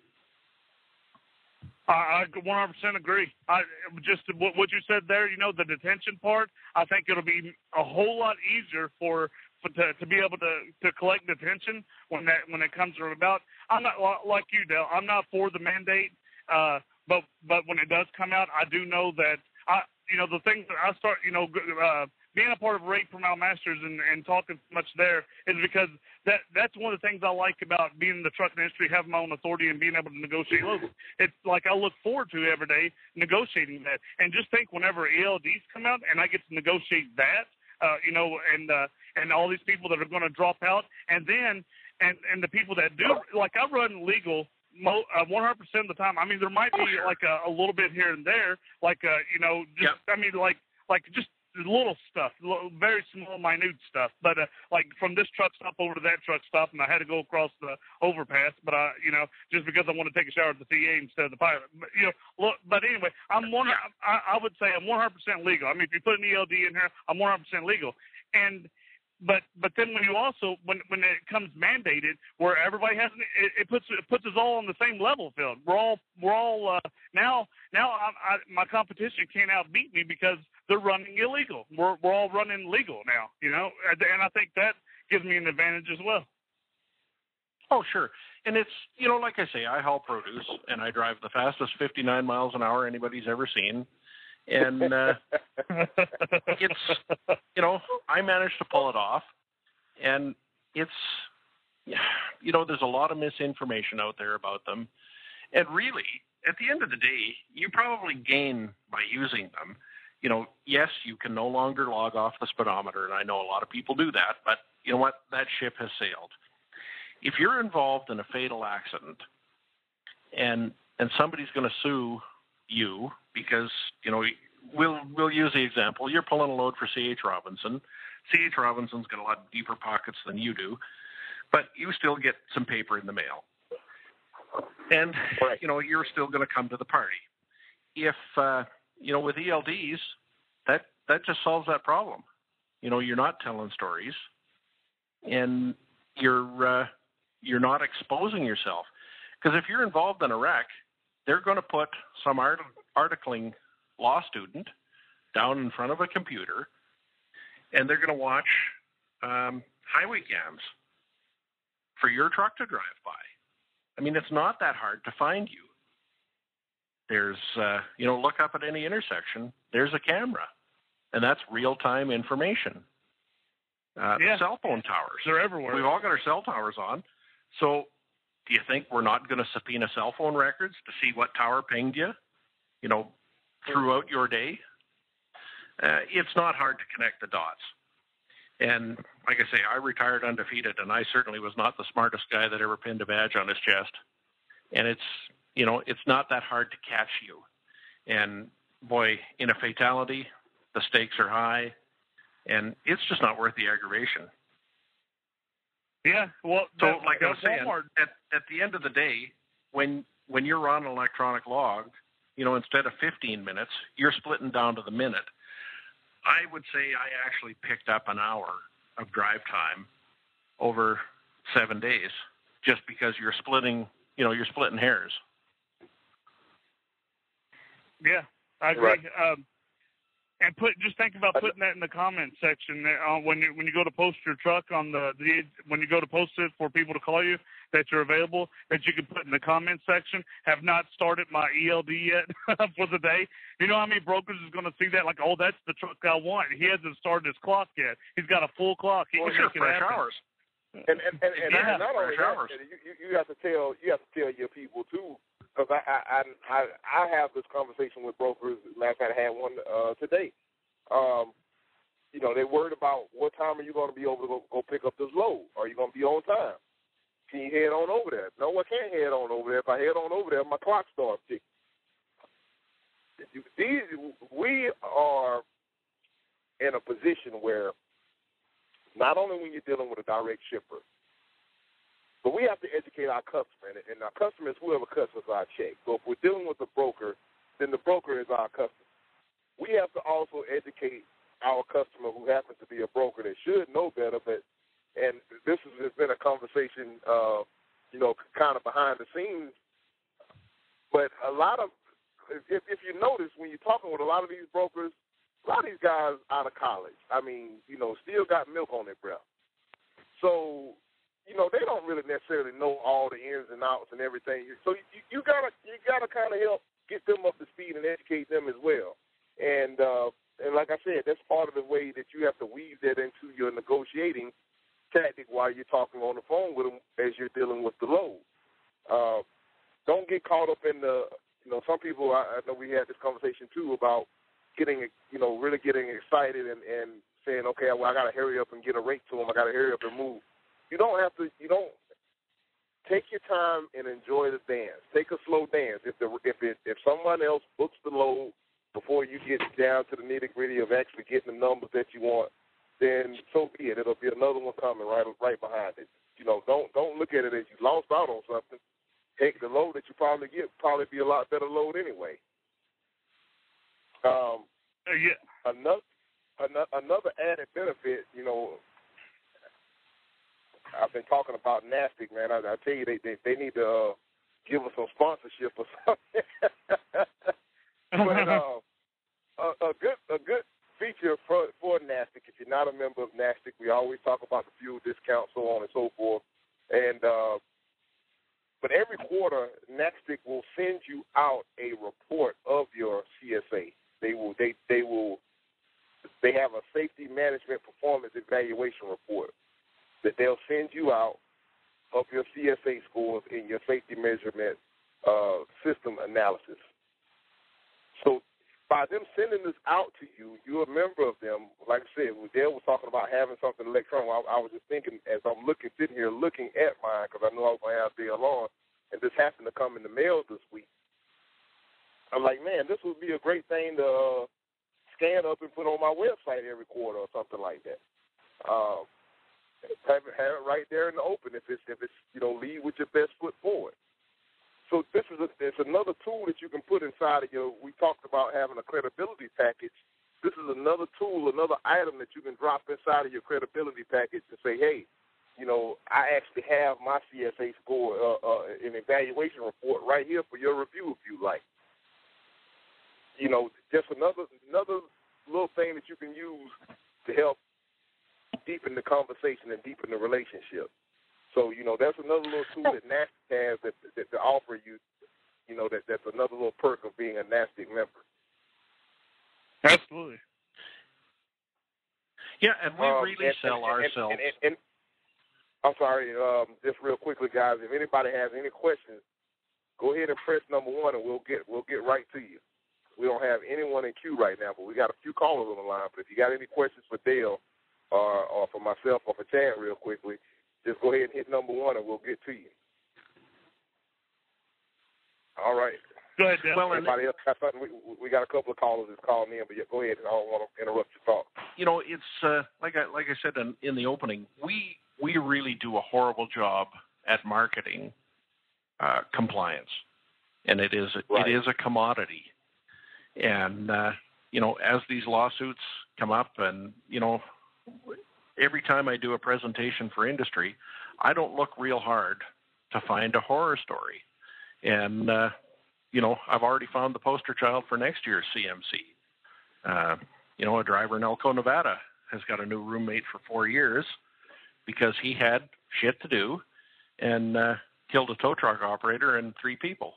I, I 100% agree. I just what, what you said there. You know, the detention part. I think it'll be a whole lot easier for, for to, to be able to to collect detention when that when it comes about. I'm not like you, Dale. I'm not for the mandate. Uh, but but when it does come out, I do know that I you know the things that I start you know uh, being a part of Rate from Al Masters and, and talking much there is because that that's one of the things I like about being in the truck industry, having my own authority and being able to negotiate local. It's like I look forward to every day negotiating that. And just think whenever ELDs come out and I get to negotiate that, uh, you know, and uh, and all these people that are going to drop out, and then and and the people that do like I run legal mo- uh, 100% of the time. I mean, there might be like a, a little bit here and there, like uh, you know, just yep. I mean, like like just little stuff, little, very small, minute stuff. But uh, like from this truck stop over to that truck stop, and I had to go across the overpass. But I, you know, just because I want to take a shower at the TA instead of the pilot. But you know, look. But anyway, I'm one. I, I would say I'm 100% legal. I mean, if you put an ELD in here, I'm 100% legal. And but but then when you also when when it comes mandated where everybody has it, it puts it puts us all on the same level field we're all we're all uh, now now I, I, my competition can't outbeat me because they're running illegal. We're we're all running legal now you know? And, I think that gives me an advantage as well. Oh sure. And it's you know like I say I haul produce and I drive the fastest 59 miles an hour anybody's ever seen. And uh, it's you know I managed to pull it off, and it's you know there's a lot of misinformation out there about them, and really at the end of the day you probably gain by using them. You know, yes, you can no longer log off the speedometer, and I know a lot of people do that, but you know what? That ship has sailed. If you're involved in a fatal accident, and and somebody's going to sue you because you know we'll we'll use the example. You're pulling a load for C.H. Robinson. C.H. Robinson's got a lot deeper pockets than you do, but you still get some paper in the mail, and right. you know you're still going to come to the party. If uh, you know with ELDs, that that just solves that problem. You know you're not telling stories, and you're uh, you're not exposing yourself because if you're involved in a wreck they're going to put some art- articling law student down in front of a computer and they're going to watch um, highway cams for your truck to drive by. I mean, it's not that hard to find you. There's, uh, you know, look up at any intersection, there's a camera, and that's real time information. Uh, yeah. Cell phone towers. They're everywhere. We've all got our cell towers on. So do you think we're not going to subpoena cell phone records to see what tower pinged you, you know, throughout your day? Uh, it's not hard to connect the dots. And like I say, I retired undefeated, and I certainly was not the smartest guy that ever pinned a badge on his chest. And it's, you know, it's not that hard to catch you. And boy, in a fatality, the stakes are high, and it's just not worth the aggravation. Yeah, well, so like I was saying, at, at the end of the day, when when you're on an electronic log, you know, instead of 15 minutes, you're splitting down to the minute. I would say I actually picked up an hour of drive time over seven days, just because you're splitting, you know, you're splitting hairs. Yeah, I agree. Right. Um, and put just think about putting that in the comment section uh, when you when you go to post your truck on the, the when you go to post it for people to call you that you're available that you can put in the comment section. Have not started my ELD yet for the day. You know how many brokers is going to see that like oh that's the truck I want. He hasn't started his clock yet. He's got a full clock. He well, can make fresh hours. And and and, and yeah, not only that, you, you have to tell you have to tell your people too because I, I I I have this conversation with brokers. Last night I had one uh, today. Um, you know, they're worried about what time are you going to be able to go, go pick up this load? Are you going to be on time? Can you head on over there? No, I can't head on over there. If I head on over there, my clock starts ticking. These we are in a position where not only when you're dealing with a direct shipper, but we have to educate our customer, and our customer is whoever cuts us our check. So if we're dealing with a broker, then the broker is our customer. We have to also educate our customer who happens to be a broker that should know better, but and this has been a conversation, uh, you know, kind of behind the scenes. But a lot of, if, if you notice, when you're talking with a lot of these brokers, a lot of these guys out of college. I mean, you know, still got milk on their breath. So, you know, they don't really necessarily know all the ins and outs and everything. So you, you gotta you gotta kind of help get them up to speed and educate them as well. And uh, and like I said, that's part of the way that you have to weave that into your negotiating tactic while you're talking on the phone with them as you're dealing with the load. Uh, don't get caught up in the, you know, some people, I, I know we had this conversation too about getting, you know, really getting excited and, and saying, okay, well, I got to hurry up and get a rate to them. I got to hurry up and move. You don't have to, you don't, take your time and enjoy the dance. Take a slow dance. If the if it if someone else books the load before you get down to the nitty gritty of actually getting the numbers that you want, then so be it. It'll be another one coming right right behind it. You know, don't don't look at it as you lost out on something. Take the load that you probably get probably be a lot better load anyway. Um, uh, yeah. Another another added benefit, you know, I've been talking about NASTC, man. I, I tell you, they they, they need to uh, give us some sponsorship or something. but uh, a, a good a good feature for, for NASTC. If you're not a member of NASTC, we always talk about the fuel discount, so on and so forth. And uh, but every quarter, NASTC will send you out a report of your CSA. They will they they will they have a safety management performance evaluation report that they'll send you out of your CSA scores in your safety measurement uh, system analysis. So by them sending this out to you, you're a member of them. Like I said, when Dale was talking about having something electronic. I, I was just thinking as I'm looking, sitting here looking at mine because I knew I was going to have Dale on, and this happened to come in the mail this week. I'm like, man, this would be a great thing to uh, scan up and put on my website every quarter or something like that. Um, have it, have it right there in the open if it's if it's you know lead with your best foot forward. So this is a, it's another tool that you can put inside of your. We talked about having a credibility package. This is another tool, another item that you can drop inside of your credibility package to say, hey, you know, I actually have my CSA score, uh, uh, an evaluation report right here for your review if you like. You know, just another another little thing that you can use to help deepen the conversation and deepen the relationship. So you know that's another little tool that NASTC has that, that to offer you. You know that that's another little perk of being a NASTC member. Absolutely. Yeah, and we um, really and, sell and, ourselves. And, I'm sorry, um, just real quickly, guys. If anybody has any questions, go ahead and press number one, and we'll get we'll get right to you. We don't have anyone in queue right now, but we got a few callers on the line. But if you got any questions for Dale or or for myself or for Chad, real quickly, just go ahead and hit number one, and we'll get to you. All right. Go ahead, Dale. Well, Anybody else got something? We, we got a couple of callers that's calling in, but yeah, go ahead. And I don't want to interrupt your thought. you know, it's uh, like I like I said in, in the opening, we we really do a horrible job at marketing uh, compliance, and it is Right. it is a commodity, and uh, you know, as these lawsuits come up, and you know, every time I do a presentation for industry, I don't look real hard to find a horror story, and uh, you know, I've already found the poster child for next year's CMC. Uh, you know, a driver in Elko, Nevada has got a new roommate for four years because he had shit to do and uh, killed a tow truck operator and three people.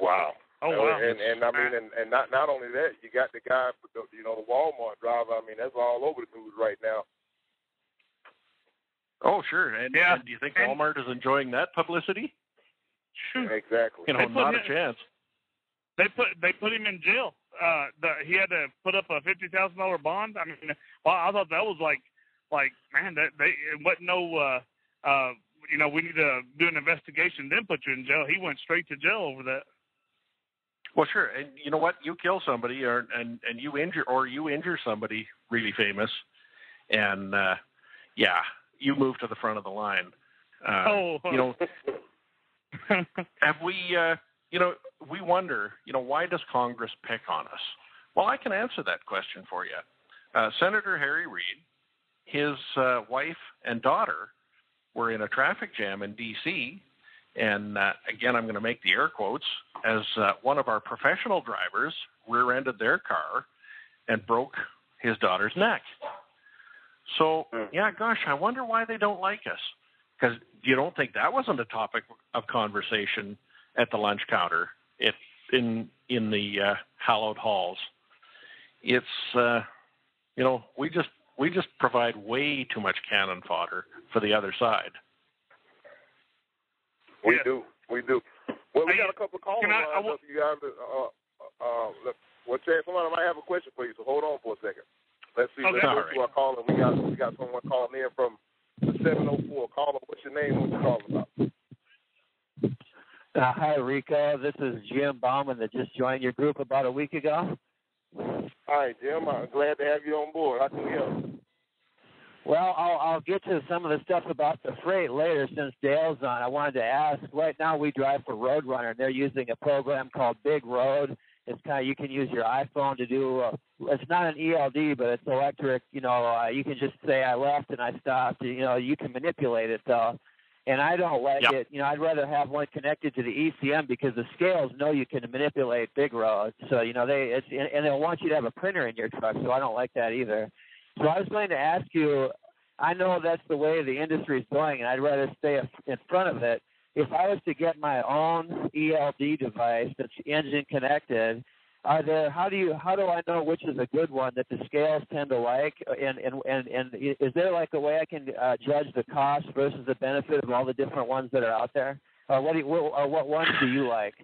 Wow. Oh wow. And and I mean, and, and not not only that, you got the guy, you know, the Walmart driver. I mean, that's all over the news right now. Oh, sure. And, Yeah. and do you think And- Walmart is enjoying that publicity? Shoot. Exactly. You know, They put not a chance. They put they put him in jail. Uh, the, he had to put up a fifty thousand dollar bond. I mean, well, I thought that was like, like man, that they it wasn't no, uh, uh, you know, we need to do an investigation, then put you in jail. He went straight to jail over that. Well, sure. And you know what? You kill somebody, or and and you injure, or you injure somebody really famous, and uh, yeah, you move to the front of the line. Uh, oh, you know, have we? Uh, you know, we wonder. You know, why does Congress pick on us? Well, I can answer that question for you. Uh, Senator Harry Reid, his uh, wife and daughter were in a traffic jam in D.C. And uh, again, I'm going to make the air quotes as uh, one of our professional drivers rear-ended their car and broke his daughter's neck. So, hmm. yeah, gosh, I wonder why they don't like us. Because you don't think that wasn't a topic of conversation at the lunch counter it, in in the uh, hallowed halls. It's uh, you know we just we just provide way too much cannon fodder for the other side. We yeah. do, we do. Well, we got a couple of callers I, I, you guys. Uh, uh, uh, well, Chad, somebody might have a question for you, so hold on for a second. Let's see. Okay. Let's go right. to our caller. We got we got someone calling in from the 704. Caller, what's your name? What you calling about? Uh, hi, Rico. This is Jim Bauman that just joined your group about a week ago. Hi, Jim. I'm glad to have you on board. How can we help? I'll, get to some of the stuff about the freight later since Dale's on. I wanted to ask. Right now, we drive for Roadrunner, and they're using a program called Big Road. It's kind of you can use your iPhone to do. Uh, it's not an ELD, but it's electric. You know, uh, you can just say I left and I stopped. You know, you can manipulate it though and I don't like yep. it. You know, I'd rather have one connected to the ECM because the scales know you can manipulate big roads. So you know they it's and they'll want you to have a printer in your truck. So I don't like that either. So I was going to ask you. I know that's the way the industry is going, and I'd rather stay in front of it. If I was to get my own ELD device that's engine connected, are there how do you how do I know which is a good one that the scales tend to like? And and and, and is there like a way I can uh, judge the cost versus the benefit of all the different ones that are out there? What do you, or what ones do you like?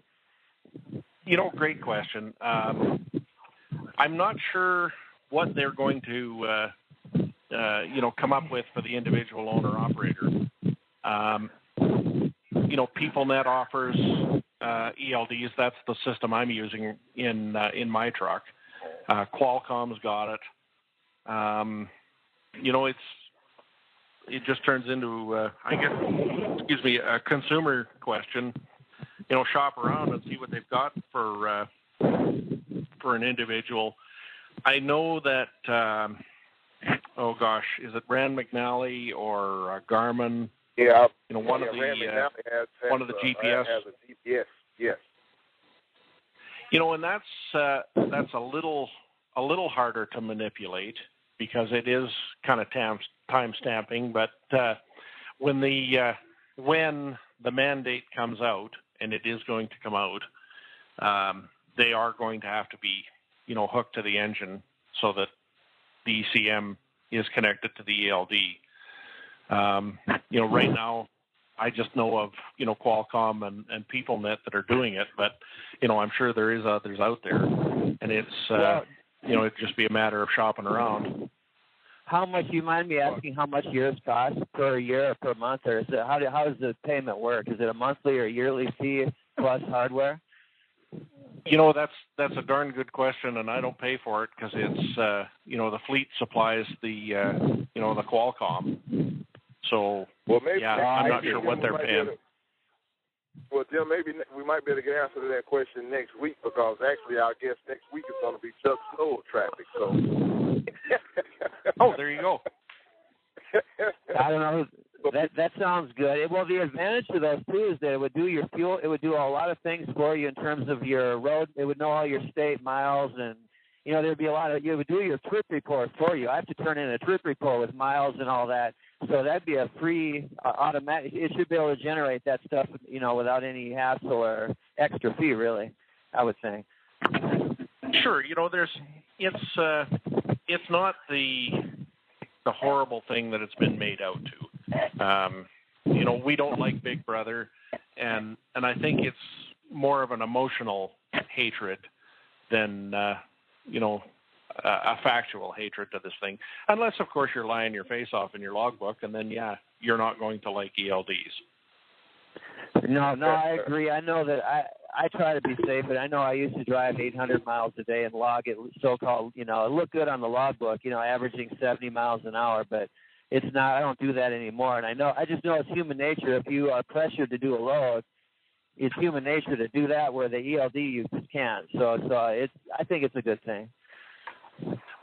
You know great question. Um, I'm not sure what they're going to uh, uh, you know come up with for the individual owner operator um, you know PeopleNet offers uh, ELDs. That's the system I'm using in uh, in my truck. Uh, Qualcomm's got it. Um, you know, it's it just turns into uh, I guess excuse me a consumer question. You know, shop around and see what they've got for uh, for an individual. I know that. Um, oh gosh, is it Rand McNally or uh, Garmin? Yeah, you know one yeah, of the uh, has, has, one of the GPS. Has a GPS Yes. You know, and that's uh, that's a little a little harder to manipulate because it is kind of time time stamping. But uh, when the uh, when the mandate comes out, and it is going to come out, um, they are going to have to be you know hooked to the engine so that the ECM is connected to the ELD. Um, you know, right now I just know of you know Qualcomm and, and PeopleNet that are doing it, but you know I'm sure there is others out there, and it's uh, you know it'd just be a matter of shopping around. How much? You mind me asking how much yours cost per year or per month, or is it how do, how does the payment work? Is it a monthly or yearly fee plus hardware? You know that's that's a darn good question, and I don't pay for it because it's uh, you know the fleet supplies the uh, you know the Qualcomm, so well, maybe, yeah, I'm not sure what they're paying. To, well, Jim, maybe we might be able to get answer to that question next week because actually I guess next week is going to be Chuck Snow Trafix. So. oh, there you go. I don't know. That that sounds good. Well, the advantage to those too is that it would do your fuel. It would do a lot of things for you in terms of your road. It would know all your state miles and you know there'd be a lot of. You would do your trip report for you. I have to turn in a trip report with miles and all that so that'd be a free uh, automatic. It should be able to generate that stuff, you know, without any hassle or extra fee. Really, I would think. Sure, you know, there's it's uh, it's not the the horrible thing that it's been made out to. Um, you know, we don't like Big Brother, and and I think it's more of an emotional hatred than uh, you know a factual hatred to this thing, unless of course you're lying your face off in your logbook, and then yeah, you're not going to like ELDs. No, no, I agree. I know that I I try to be safe, but I know I used to drive 800 miles a day and log it, so-called. You know, it looked good on the logbook, you know, averaging 70 miles an hour, but it's not. I don't do that anymore, and I know I just know it's human nature. If you are pressured to do a load, it's human nature to do that where the ELD you just can't. So, so it's. I think it's a good thing.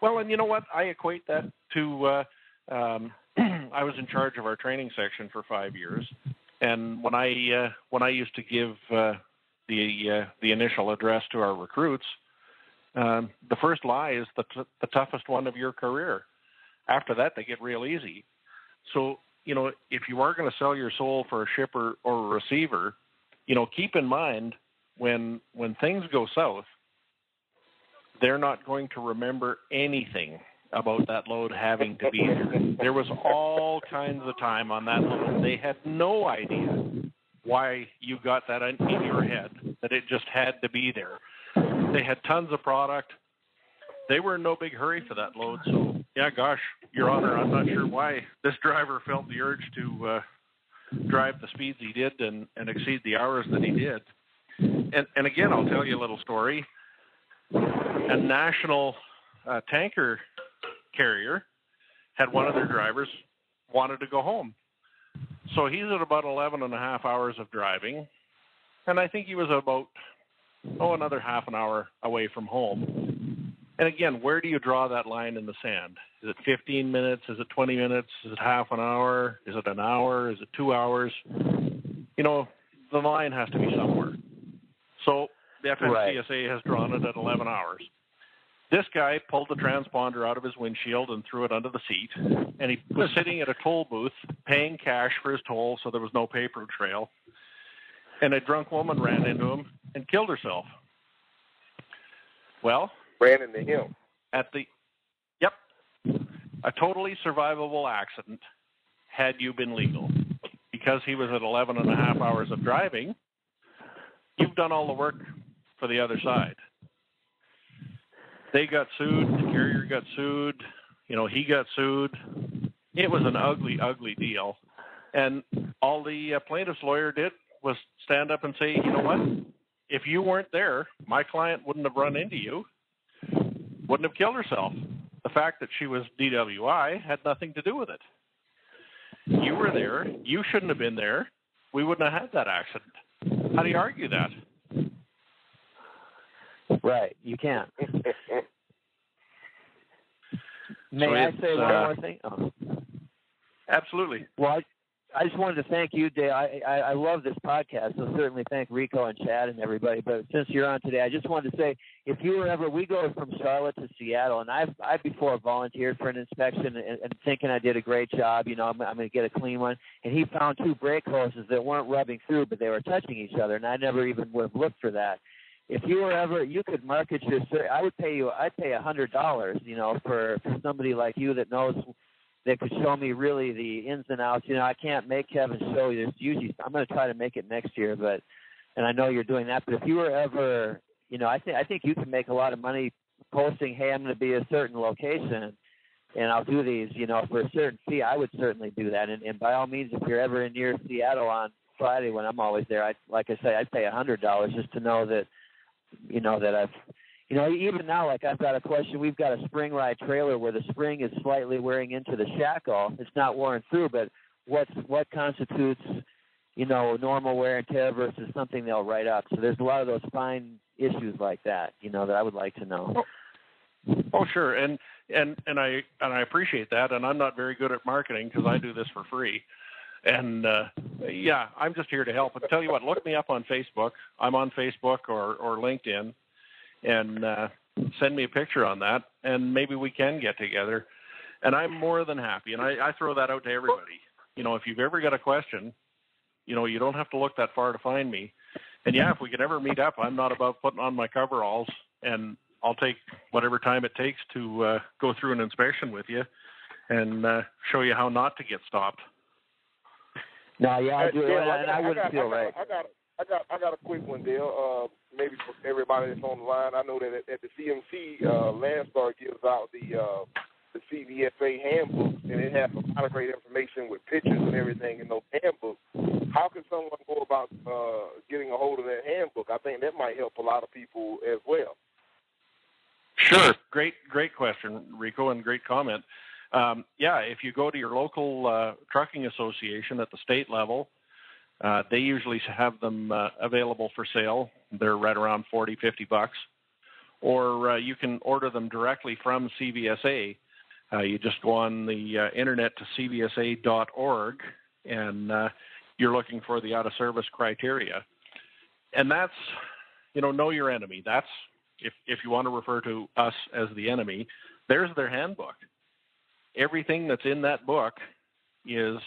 Well, and you know what? I equate that to uh, um, I was in charge of our training section for five years, And when I uh, when I used to give uh, the uh, the initial address to our recruits, um, the first lie is the t- the toughest one of your career. After that, they get real easy. So you know, if you are going to sell your soul for a shipper or a receiver, you know, keep in mind when when things go south, they're not going to remember anything about that load having to be there. There was all kinds of time on that load. They had no idea why you got that in your head that it just had to be there. They had tons of product. They were in no big hurry for that load. So, yeah, gosh, Your Honor, I'm not sure why this driver felt the urge to uh, drive the speeds he did and, and exceed the hours that he did. And, and again, I'll tell you a little story. A national uh, tanker carrier had one of their drivers wanted to go home. So he's at about 11 and a half hours of driving. And I think he was about, oh, another half an hour away from home. And again, where do you draw that line in the sand? Is it 15 minutes? Is it 20 minutes? Is it half an hour? Is it an hour? Is it two hours? You know, the line has to be somewhere. So the FMCSA right. has drawn it at 11 hours. This guy pulled the transponder out of his windshield and threw it under the seat. And he was sitting at a toll booth paying cash for his toll, so there was no paper trail. And a drunk woman ran into him and killed herself. Well, ran into him at the yep, a totally survivable accident had you been legal. Because he was at 11 and a half hours of driving, you've done all the work for the other side they got sued. The carrier got sued. You know, he got sued. It was an ugly, ugly deal. And all the uh, plaintiff's lawyer did was stand up and say, you know what? If you weren't there, my client wouldn't have run into you, wouldn't have killed herself. The fact that she was DWI had nothing to do with it. You were there. You shouldn't have been there. We wouldn't have had that accident. How do you argue that? Right. You can't. May so I say one uh, more thing? Oh. Absolutely. Well, I, I just wanted to thank you, Dale. I, I, I love this podcast, so certainly thank Rico and Chad and everybody. But since you're on today, I just wanted to say, if you were ever, we go from Charlotte to Seattle, and I've I before volunteered for an inspection and, and thinking I did a great job. You know, I'm, I'm going to get a clean one. And he found two brake hoses that weren't rubbing through, but they were touching each other, and I never even would have looked for that if you were ever you could market your I would pay you I'd pay a hundred dollars, you know, for, for somebody like you that knows that could show me really the ins and outs. You know, I can't make Kevin show you. There's usually I'm going to try to make it next year, but and I know you're doing that. But if you were ever, you know, I think I think you can make a lot of money posting, "Hey, I'm going to be a certain location." And I'll do these, you know, for a certain fee. I would certainly do that. And, and by all means, if you're ever in near Seattle on Friday when I'm always there, I like I say, I'd pay a hundred dollars just to know that you know that I've you know even now like I've got a question. We've got a spring ride trailer where the spring is slightly wearing into the shackle it's not worn through but what's what constitutes you know normal wear and tear versus something they'll write up? So there's a lot of those fine issues like that you know that I would like to know. Oh, oh sure. And and and I and I appreciate that. And I'm not very good at marketing because I do this for free. And uh, yeah, I'm just here to help. But tell you what, look me up on Facebook. I'm on Facebook or or LinkedIn, and uh, send me a picture on that, and maybe we can get together. And I'm more than happy. And I, I throw that out to everybody. You know, if you've ever got a question, you know, you don't have to look that far to find me. And yeah, if we could ever meet up, I'm not about putting on my coveralls, and I'll take whatever time it takes to uh, go through an inspection with you and uh, show you how not to get stopped. No, yeah, I do, Dale, and I, I, I wouldn't got, feel I right. I got, I got, I got a quick one, Dale. Uh, maybe for everybody that's on the line. I know that at, at the CMC, uh, Landstar gives out the uh, the CVSA handbook, and it has a lot of great information with pictures and everything in those handbooks. How can someone go about uh, getting a hold of that handbook? I think that might help a lot of people as well. Sure, great, great question, Rico, and great comment um, yeah, if you go to your local uh, trucking association at the state level, uh, they usually have them uh, available for sale. They're right around 40, 50 bucks. Or uh, you can order them directly from CVSA. Uh, you just go on the uh, internet to cvsa.org and uh, you're looking for the out of service criteria. And that's, you know, know your enemy. That's if if you want to refer to us as the enemy, there's their handbook. Everything that's in that book is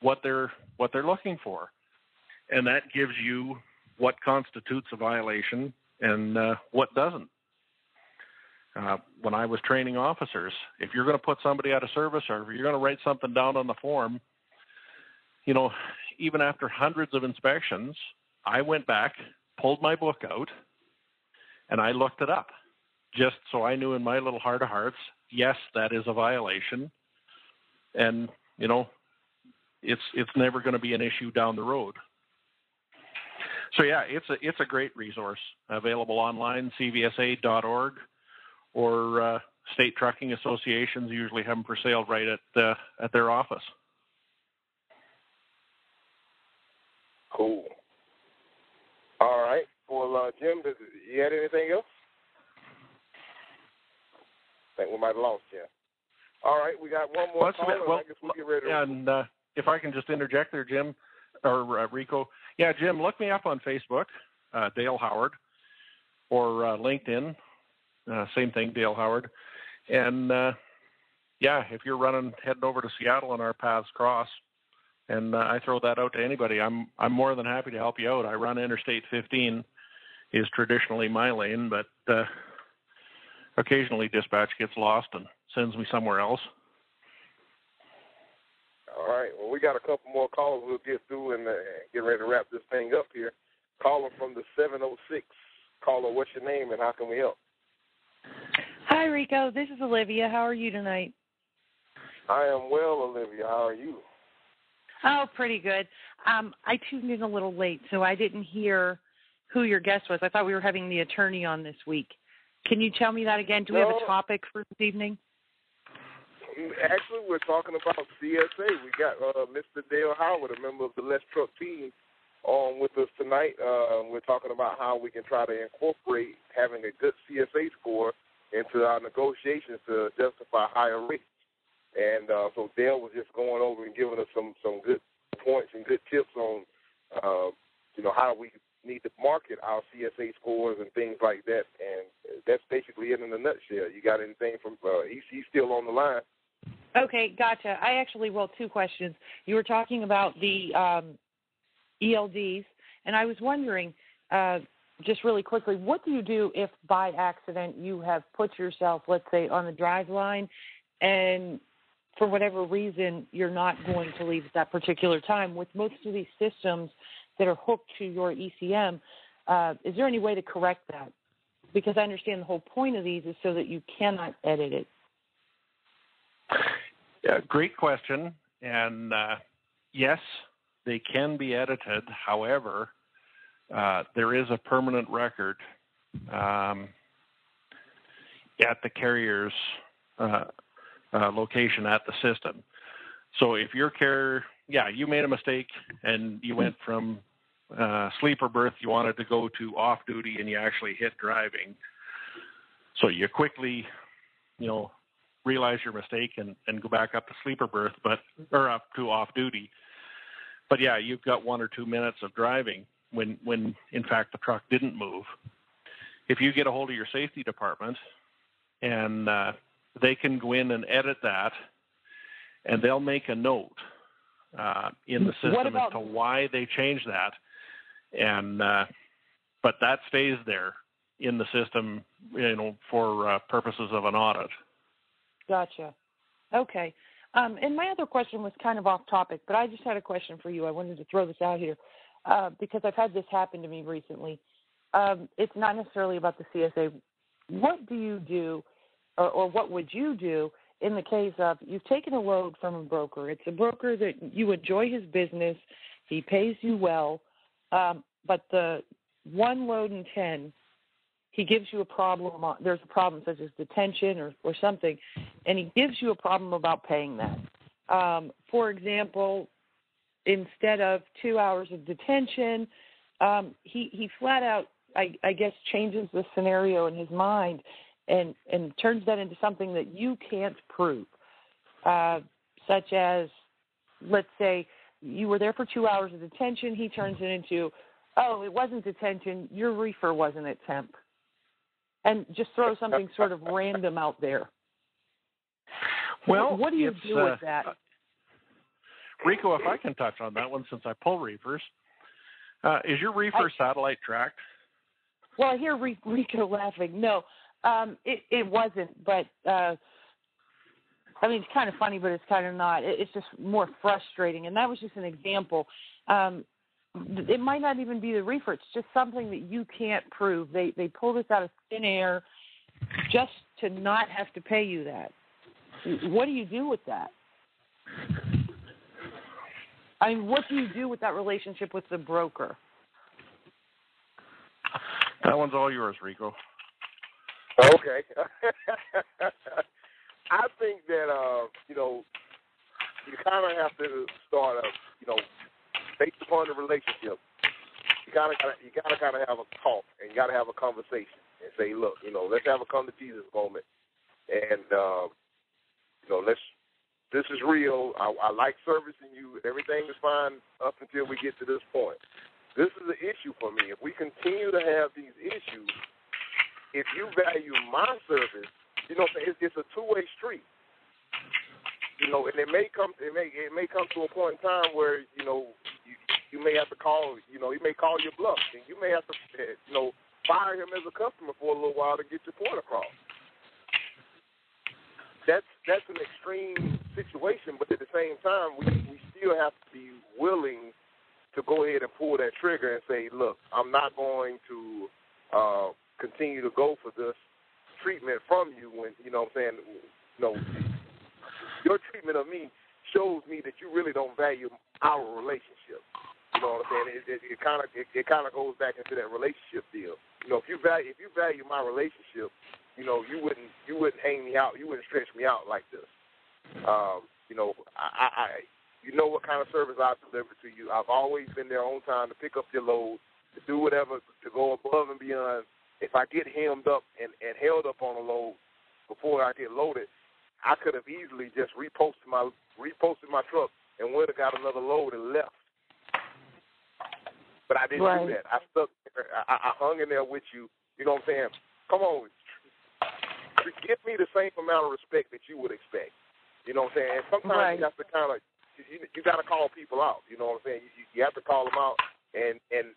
what they're what they're looking for, and that gives you what constitutes a violation and uh, what doesn't. Uh, when I was training officers, if you're going to put somebody out of service or if you're going to write something down on the form, you know, even after hundreds of inspections, I went back, pulled my book out, and I looked it up just so I knew in my little heart of hearts, yes, that is a violation. And, you know, it's it's never going to be an issue down the road. So yeah, it's a it's a great resource available online, cvsa.org, or uh, state trucking associations usually have them for sale right at uh, at their office. Cool. All right. Well, uh, Jim, did you had anything else? I think we might have lost Jim. All right, we got one more well, caller. Well, I guess we'll get ready to... And uh, if I can just interject there, Jim or uh, Rico. Yeah, Jim, look me up on Facebook, uh, Dale Howard, or uh, LinkedIn. Uh, same thing, Dale Howard. And uh, yeah, if you're running heading over to Seattle and our paths cross, and uh, I throw that out to anybody. I'm I'm more than happy to help you out. I run Interstate 15, is traditionally my lane, but uh, occasionally dispatch gets lost and sends me somewhere else. All right. Well, we got a couple more calls we'll get through and uh, get ready to wrap this thing up here. Caller from the 706. Caller, what's your name and how can we help? Hi, Rico. This is Olivia. How are you tonight? I am well, Olivia. How are you? Oh, pretty good. Um, I tuned in a little late, so I didn't hear who your guest was. I thought we were having the attorney on this week. Can you tell me that again? Do we no. have a topic for this evening? Actually, we're talking about CSA. We got uh, Mr. Dale Howard, a member of the Let's Truck team, on with us tonight. Uh, we're talking about how we can try to incorporate having a good CSA score into our negotiations to justify higher rates. And uh, so Dale was just going over and giving us some some good points and good tips on, uh, you know, how we need to market our CSA scores and things like that. And that's basically it in a nutshell. You got anything from? Uh, he's, he's still on the line. Okay, gotcha. I actually, well, two questions. You were talking about the um, ELDs, and I was wondering, uh, just really quickly, what do you do if by accident you have put yourself, let's say, on the drive line and for whatever reason you're not going to leave at that particular time? With most of these systems that are hooked to your ECM, uh, is there any way to correct that? Because I understand the whole point of these is so that you cannot edit it. Yeah, great question. And uh, yes, they can be edited. However, uh, there is a permanent record um, at the carrier's uh, uh, location at the system. So if your carrier, yeah, you made a mistake and you went from uh, sleeper berth, you wanted to go to off duty, and you actually hit driving. So you quickly, you know, realize your mistake and, and go back up to sleeper berth, but or up to off duty. But yeah, you've got one or two minutes of driving when when in fact the truck didn't move. If you get a hold of your safety department and uh, they can go in and edit that, and they'll make a note uh, in the system about- as to why they changed that, and uh, but that stays there in the system, you know, for uh, purposes of an audit. Gotcha. Okay. Um, and my other question was kind of off topic, but I just had a question for you. I wanted to throw this out here uh, because I've had this happen to me recently. Um, it's not necessarily about the CSA. What do you do, or, or what would you do in the case of you've taken a load from a broker? It's a broker that you enjoy his business, he pays you well, um, but the one load in 10 he gives you a problem there's a problem such as detention or, or something and he gives you a problem about paying that um, for example instead of two hours of detention um, he, he flat out I, I guess changes the scenario in his mind and, and turns that into something that you can't prove uh, such as let's say you were there for two hours of detention. He turns it into, oh, it wasn't detention. Your reefer wasn't at temp, and just throw something sort of random out there. Well, what do you do uh, with that? Rico, if I can touch on that one since I pull reefers, uh, is your reefer I, satellite tracked? Well, I hear Rico laughing. No, um, it, it wasn't, but uh, I mean, it's kind of funny, but it's kind of not. It, it's just more frustrating, and that was just an example. Um, it might not even be the reefer; it's just something that you can't prove. They they pull this out of thin air just to not have to pay you that. What do you do with that? I mean, what do you do with that relationship with the broker? That one's all yours, Rico. Okay. I think that uh, you know, you kind of have to start a, you know, based upon the relationship. You gotta, gotta you gotta kind of have a talk and you gotta have a conversation and say, look, you know, let's have a come to Jesus moment, and uh, you know, let's this is real. I, I like servicing you. Everything is fine up until we get to this point. This is an issue for me. If we continue to have these issues, if you value my service, you know, it's, it's a two-way street. You know, and it may come, it may, it may come to a point in time where you know, you, you may have to call, you know, he may call your bluff, and you may have to, you know, fire him as a customer for a little while to get your point across. That's that's an extreme situation, but at the same time, we we still have to be willing to go ahead and pull that trigger and say, look, I'm not going to uh, continue to go for this treatment from you when you know what I'm saying, you know, your treatment of me shows me that you really don't value our relationship. You know what I'm saying? It kind of it, it kind of goes back into that relationship deal. You know, if you value if you value my relationship, you know, you wouldn't you wouldn't hang me out, you wouldn't stretch me out like this. Um, you know, I, I you know what kind of service I deliver to you. I've always been there on time to pick up your load, to do whatever, to go above and beyond. If I get hemmed up and, and held up on a load before I get loaded, I could have easily just reposted my reposted my truck and would have got another load and left. But I didn't right. do that. I stuck. I, I hung in there with you. You know what I'm saying? Come on, give me the same amount of respect that you would expect. You know what I'm saying? And sometimes right. you have to kind of you, you got to call people out. You know what I'm saying? You, you have to call them out, and and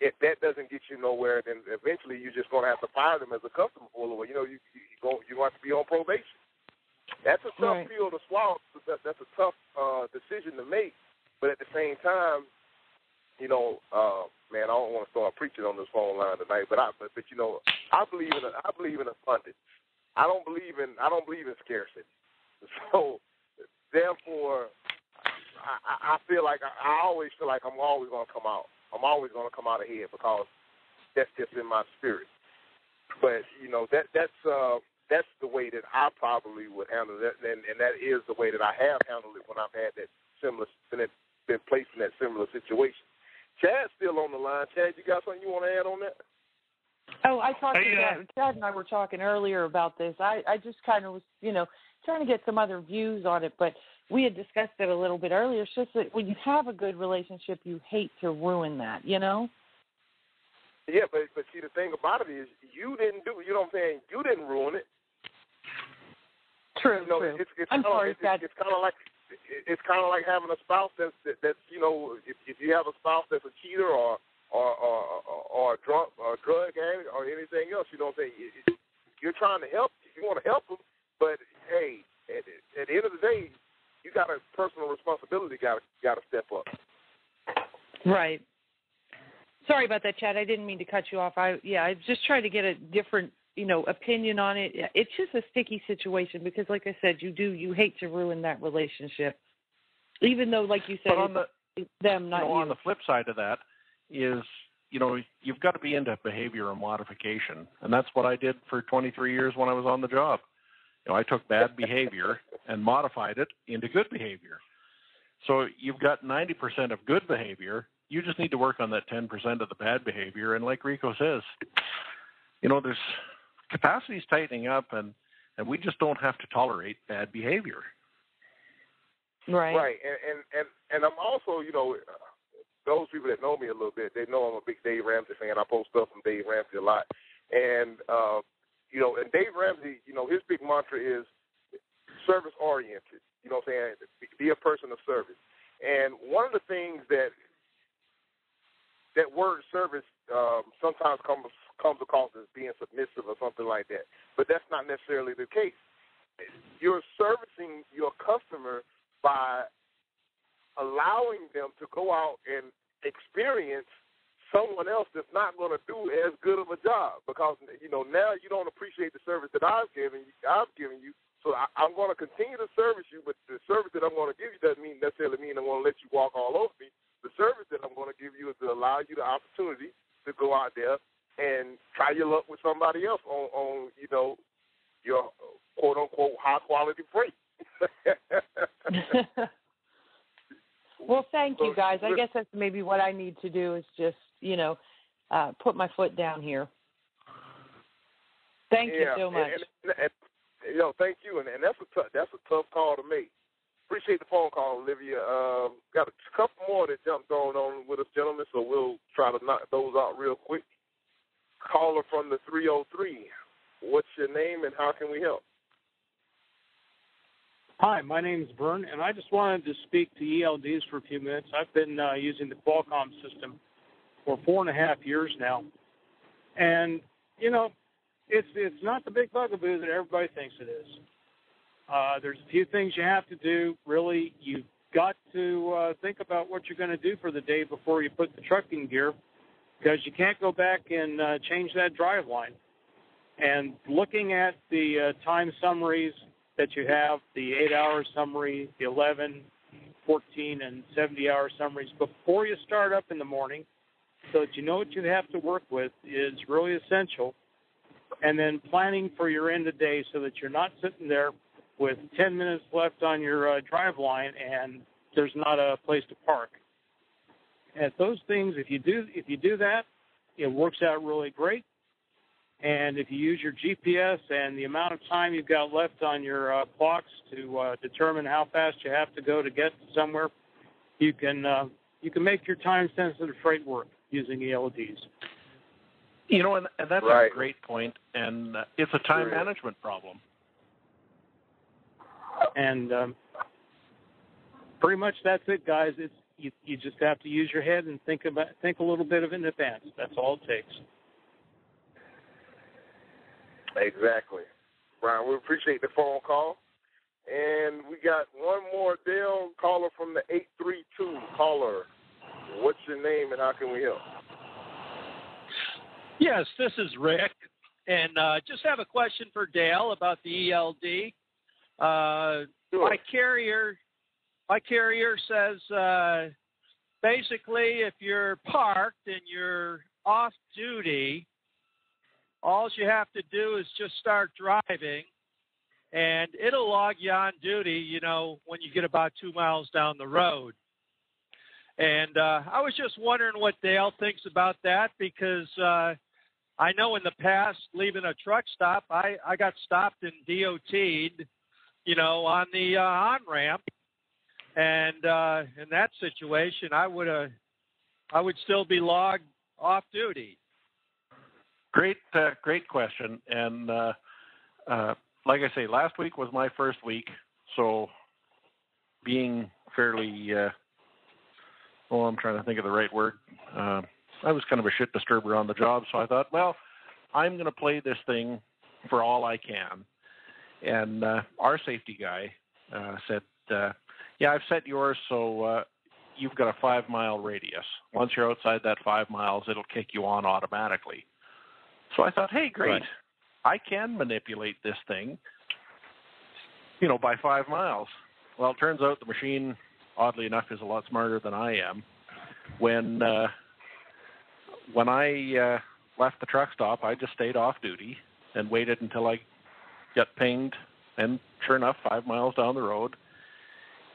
if that doesn't get you nowhere, then eventually you're just going to have to fire them as a customer for a little. You know, you you go you're have to be on probation. That's a tough right. pill to swallow. That, that's a tough uh, decision to make. But at the same time, you know, uh, man, I don't want to start preaching on this phone line tonight, but I, but, but you know, I believe in, a, I believe in abundance. I don't believe in, I don't believe in scarcity. So, therefore, I, I feel like I, I always feel like I'm always going to come out. I'm always going to come out ahead because that's just in my spirit. But you know that that's uh, that's the way that I probably would handle it, and, and that is the way that I have handled it when I've had that similar been, been placed in that similar situation. Chad's still on the line. Chad, you got something you want to add on that? Oh, I talked hey, to uh, Chad. Chad and I were talking earlier about this. I, I just kind of was, you know, trying to get some other views on it, but we had discussed it a little bit earlier. It's just that when you have a good relationship, you hate to ruin that, you know? Yeah, but but see, the thing about it is, you didn't do. You know what I'm saying? You didn't ruin it. True, you know, true. It's, it's I'm kinda, sorry, it's. It's kind of like it's kind of like having a spouse that's that, that's you know if if you have a spouse that's a cheater or or or, or a drunk or a drug addict or anything else, you know what I'm saying? You're trying to help. You want to help them, but hey, at, at the end of the day, you got a personal responsibility. Got got to step up. Right. Sorry about that, Chad. I didn't mean to cut you off. I yeah, I just trying to get a different you know opinion on it. It's just a sticky situation because, like I said, you do you hate to ruin that relationship, even though, like you said, on the it's them, not you know, on the flip side of that is you know you've got to be into behavioral modification, and that's what I did for 23 years when I was on the job. You know, I took bad behavior and modified it into good behavior. So you've got 90% of good behavior. You just need to work on that 10% of the bad behavior. And like Rico says, you know, there's capacity is tightening up, and and we just don't have to tolerate bad behavior. Right. Right, and and and, and I'm also, you know, those people that know me a little bit, they know I'm a big Dave Ramsey fan. I post stuff from Dave Ramsey a lot, and uh, you know, and Dave Ramsey, you know, his big mantra is service oriented. You know what I'm saying? Be a person of service. And one of the things that that word service um, sometimes comes comes across as being submissive or something like that, but that's not necessarily the case. You're servicing your customer by allowing them to go out and experience someone else that's not going to do as good of a job because you know now you don't appreciate the service that I've given you, I've given you. So I, I'm going to continue to service you, but the service that I'm going to give you doesn't mean necessarily mean I'm going to let you walk all over me. The service that I'm going to give you is to allow you the opportunity to go out there and try your luck with somebody else on, on you know, your quote unquote high quality freight. well, thank you guys. I guess that's maybe what I need to do is just, you know, uh, put my foot down here. Thank yeah, you so much. And, and, and, you know, thank you, and, and that's a tough that's a tough call to make. Appreciate the phone call, Olivia. Um, got a couple more that jumped on on with us, gentlemen, so we'll try to knock those out real quick. Caller from the 303. What's your name and how can we help? Hi, my name is Vern, and I just wanted to speak to ELDs for a few minutes. I've been uh, using the Qualcomm system for four and a half years now, and you know, it's it's not the big bugaboo that everybody thinks it is. Uh, there's a few things you have to do. Really, you've got to uh, think about what you're going to do for the day before you put the truck in gear, because you can't go back and uh, change that drive line. And looking at the uh, time summaries that you have, the eight-hour summary, the 11, 14, and 70-hour summaries before you start up in the morning, so that you know what you have to work with, is really essential. And then planning for your end of day so that you're not sitting there with 10 minutes left on your uh, drive line and there's not a place to park. At those things, if you do if you do that, it works out really great. And if you use your GPS and the amount of time you've got left on your uh, clocks to uh, determine how fast you have to go to get somewhere, you can uh, you can make your time sensitive freight work using ELDs. You know, and, and that's right. a great point, and uh, it's a time Right. management problem. And um, pretty much that's it, guys. It's you, you just have to use your head and think about think a little bit of it in advance. That's all it takes. Exactly. Brian, we appreciate the phone call. And we got one more Dale caller from the 832 caller. What's your name and how can we help? Yes, this is Rick, and uh, just have a question for Dale about the ELD. Uh, Sure. my carrier, my carrier says uh, basically if you're parked and you're off duty, all you have to do is just start driving, and it'll log you on duty. You know when you get about two miles down the road. And uh, I was just wondering what Dale thinks about that because uh, I know in the past, leaving a truck stop, I, I got stopped and DOT'd, you know, on the uh, on ramp, and uh, in that situation, I would have, I would still be logged off duty. Great, uh, great question. And uh, uh, like I say, last week was my first week, so being fairly, uh, oh, I'm trying to think of the right word. Uh, I was kind of a shit disturber on the job, so I thought, well, I'm going to play this thing for all I can. And uh, our safety guy uh, said, uh, "Yeah, I've set yours so uh, you've got a five mile radius. Once you're outside that five miles, it'll kick you on automatically." So I thought, "Hey, great! Right. I can manipulate this thing, you know, by five miles." Well, it turns out the machine, oddly enough, is a lot smarter than I am. When uh, when I uh, left the truck stop, I just stayed off duty and waited until I got pinged. And sure enough, five miles down the road,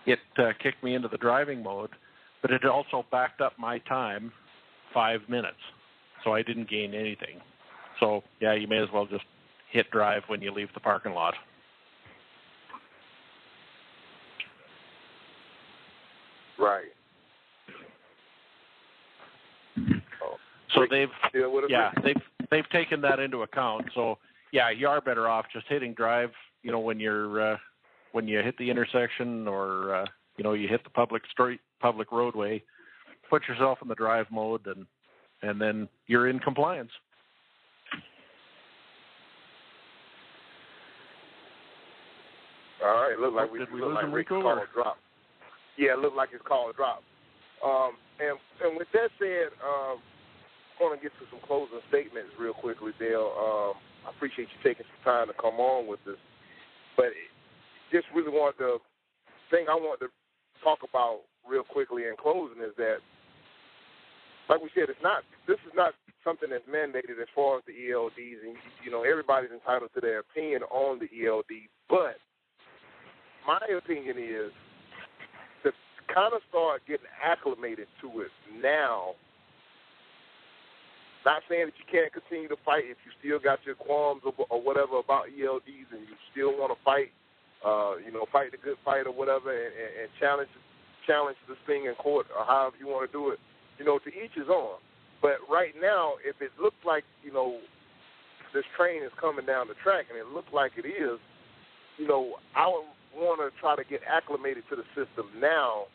it uh, kicked me into the driving mode, but it also backed up my time five minutes, so I didn't gain anything. So yeah, you may as well just hit drive when you leave the parking lot. Right. So they've yeah they've they've taken that into account. So yeah, you are better off just hitting drive. You know when you're uh, when you hit the intersection or uh, you know you hit the public street public roadway, put yourself in the drive mode and and then you're in compliance. All right, look like we Did we look lose like Rick's call drop. Yeah, it looked like his call dropped. Um, and and with that said, um, I want to get to some closing statements real quickly, Dale. Um, I appreciate you taking some time to come on with us, but just really want the thing I want to talk about real quickly in closing is that, like we said, it's not this is not something that's mandated as far as the ELDs, and you know everybody's entitled to their opinion on the ELD, but my opinion is to kind of start getting acclimated to it now. Not saying that you can't continue to fight if you still got your qualms or, or whatever about ELDs and you still want to fight, uh, you know, fight the good fight or whatever, and, and, and challenge challenge this thing in court or however you want to do it. You know, to each his own. But right now, if it looks like you know this train is coming down the track, and it looks like it is, you know, I would want to try to get acclimated to the system now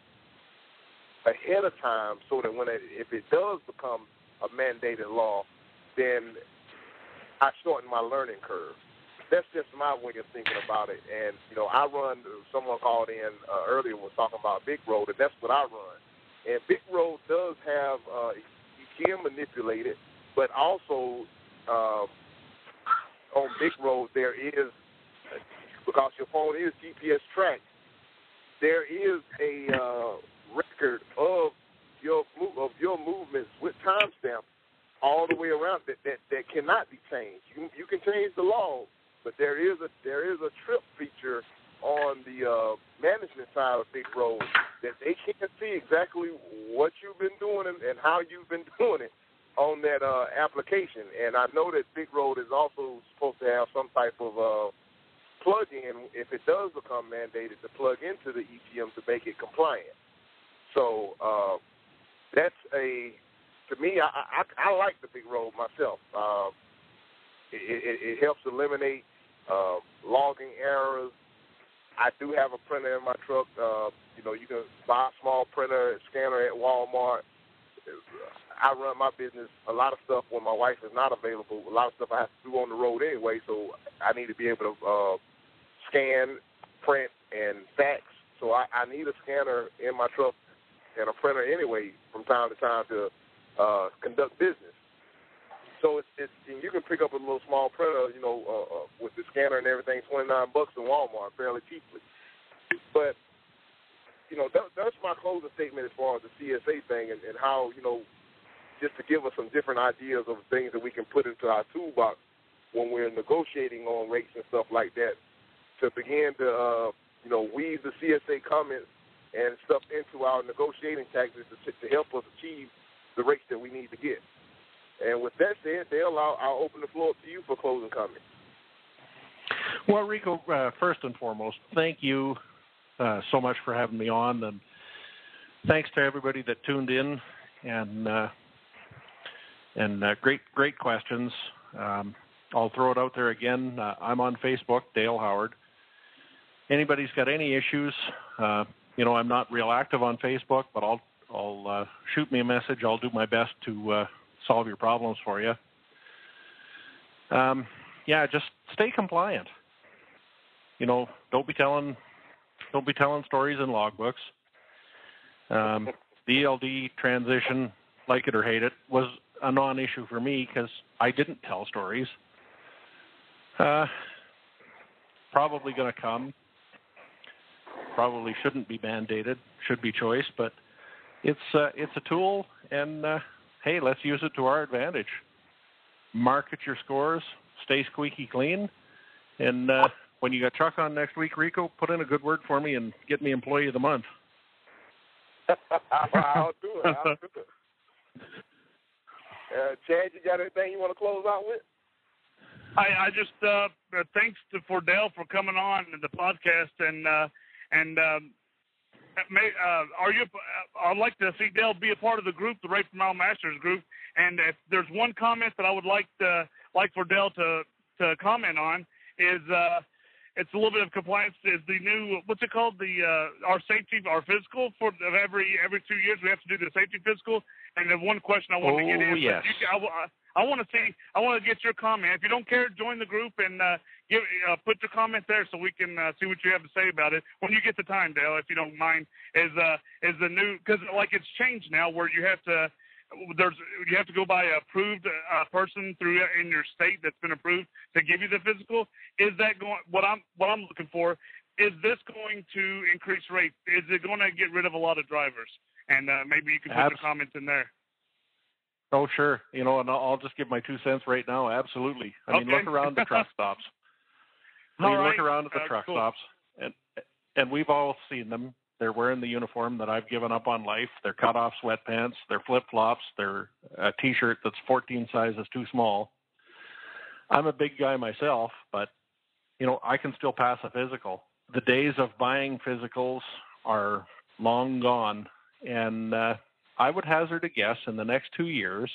ahead of time so that when it, if it does become a mandated law, then I shorten my learning curve. That's just my way of thinking about it. And, you know, I run, someone called in uh, earlier was talking about Big Road, and that's what I run. And Big Road does have, uh, you can manipulate it, but also uh, on Big Road there is because your phone is GPS tracked, there is a uh, record of your of your movements with timestamp all the way around that, that that cannot be changed. You you can change the law, but there is a there is a trip feature on the uh, management side of Big Road that they can't see exactly what you've been doing and, and how you've been doing it on that uh, application. And I know that Big Road is also supposed to have some type of uh, plug in if it does become mandated to plug into the ECM to make it compliant. So uh, that's a to me. I, I, I like the big road myself. Uh, it, it, it helps eliminate uh, logging errors. I do have a printer in my truck. Uh, you know, you can buy a small printer, scanner at Walmart. I run my business. A lot of stuff when my wife is not available. A lot of stuff I have to do on the road anyway. So I need to be able to uh, scan, print, and fax. So I, I need a scanner in my truck and a printer anyway from time to time to uh, conduct business. So it's, it's you can pick up a little small printer, you know, uh, uh, with the scanner and everything, twenty nine bucks in Walmart, fairly cheaply. But you know, that, that's my closing statement as far as the CSA thing and, and how you know, just to give us some different ideas of things that we can put into our toolbox when we're negotiating on rates and stuff like that, to begin to uh, you know weave the CSA comments and stuff into our negotiating tactics to, to help us achieve the rates that we need to get. And with that said, Dale, I'll, I'll open the floor up to you for closing comments. Well, Rico, uh, first and foremost, thank you uh, so much for having me on, and thanks to everybody that tuned in, and uh, and uh, great great questions. Um, I'll throw it out there again. Uh, I'm on Facebook, Dale Howard. Anybody's got any issues? Uh, you know, I'm not real active on Facebook, but I'll I'll shoot me a message. I'll do my best to solve your problems for you. Um, yeah, just stay compliant. You know, don't be telling don't be telling stories in logbooks. Um, the ELD transition, like it or hate it, was a non-issue for me because I didn't tell stories. Uh, probably going to come. Probably shouldn't be mandated. Should be choice, but it's uh, it's a tool, and uh, hey, let's use it to our advantage. Market your scores, stay squeaky clean, and uh, when you got Chuck on next week, Rico, put in a good word for me and get me Employee of the Month. I'll do it. I'll do it. Uh, Chad, you got anything you want to close out with? I, I just uh, thanks to, for Dale for coming on the podcast and uh, and um, may, uh, are you? Uh, I'd like to see Dale be a part of the group, the Rate per Mile Masters group. And if there's one comment that I would like to like for Dale to to comment on is uh, it's a little bit of compliance. Is the new what's it called? The uh, our safety, our physical for every every two years we have to do the safety physical. And the one question I want oh, to get in, yes. you, I, I want to see, I want to get your comment. If you don't care, join the group and uh, give, uh, put your comment there so we can uh, see what you have to say about it when you get the time, Dale. If you don't mind, is uh, is the new because like it's changed now where you have to there's you have to go by a approved uh, person through in your state that's been approved to give you the physical. Is that going? What I'm what I'm looking for is this going to increase rates? Is it going to get rid of a lot of drivers? And uh, maybe you can put your comments in there. Oh, sure. You know, and I'll just give my two cents right now. Absolutely. I mean, look around the truck stops. All we right. look around at the uh, truck cool. stops, and and we've all seen them. They're wearing the uniform that I've given up on life. They're cut off sweatpants. They're flip flops. They're a T-shirt that's 14 sizes too small. I'm a big guy myself, but you know I can still pass a physical. The days of buying physicals are long gone, and uh, I would hazard a guess in the next two years,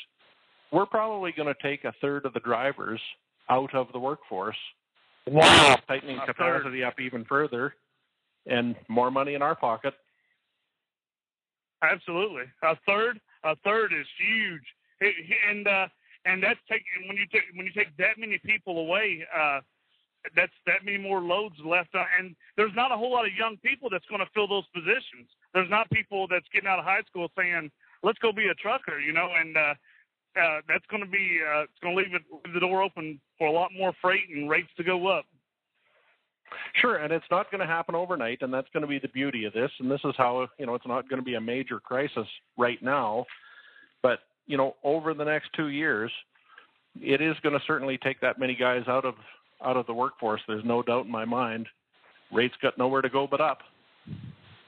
we're probably going to take a third of the drivers out of the workforce. Wow. Tightening A capacity up even further and more money in our pocket. Absolutely, a third. A third is huge, It- and uh, and that's taking when you take when you take that many people away. Uh, that's that many more loads left, uh, and there's not a whole lot of young people that's going to fill those positions. There's not people that's getting out of high school saying, "Let's go be a trucker," you know, and uh, uh, that's going to be uh, it's going to leave, it, leave the door open for a lot more freight and rates to go up. Sure, and it's not going to happen overnight, and that's going to be the beauty of this. And this is how you know it's not going to be a major crisis right now, but you know over the next two years, it is going to certainly take that many guys out of out of the workforce. There's no doubt in my mind. Rates got nowhere to go but up.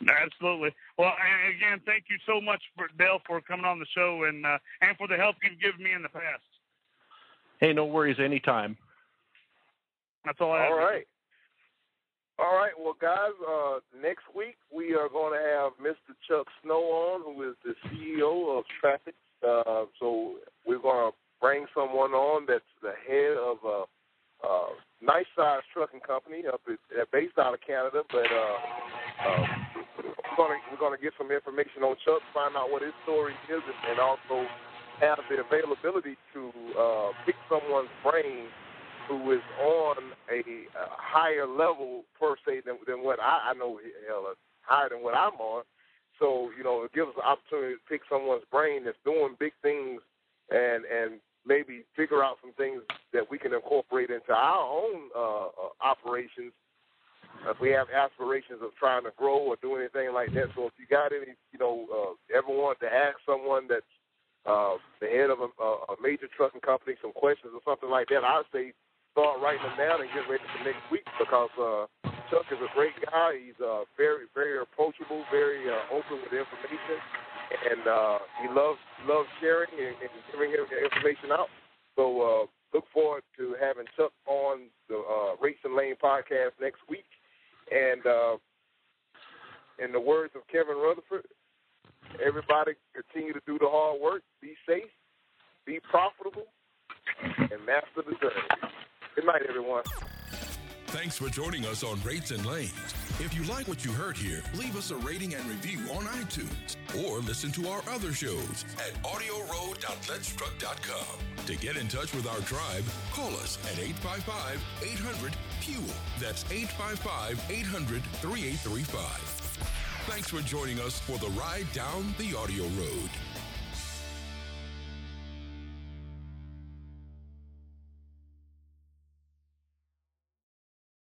Absolutely. Well, again, thank you so much for Dale for coming on the show and uh, and for the help you've given me in the past. Hey, no worries, anytime. That's all I have. All right. All right. Well, guys, uh, next week we are going to have Mr. Chuck Snow on, who is the CEO of Trafix. Uh, so we're going to bring someone on that's the head of a, a nice sized trucking company up at, uh, based out of Canada, but uh, uh, we're going to we're to get some information on Chuck, find out what his story is, and, and also have the availability to uh, pick someone's brain who is on a, a higher level per se than, than what I, I know hell, uh, higher than what I'm on. So you know, it gives us an opportunity to pick someone's brain that's doing big things and and maybe figure out some things that we can incorporate into our own uh, uh, operations. If we have aspirations of trying to grow or do anything like that, so if you got any, you know, uh, ever want to ask someone that's uh, the head of a, a major trucking company some questions or something like that, I'd say start writing them down and get ready for next week because uh, Chuck is a great guy. He's uh, very, very approachable, very uh, open with information, and uh, he loves loves sharing and, and giving information out. So uh, look forward to having Chuck on the uh, Rates and Lanes podcast next week. And uh, in the words of Kevin Rutherford, everybody continue to do the hard work, be safe, be profitable, and master the journey. Good night, everyone. Thanks for joining us on Rates and Lanes. If you like what you heard here, leave us a rating and review on iTunes or listen to our other shows at audioroad.letstruck.com. To get in touch with our tribe, call us at 855 800 FUEL. That's 855 800 3835. Thanks for joining us for the ride down the audio road.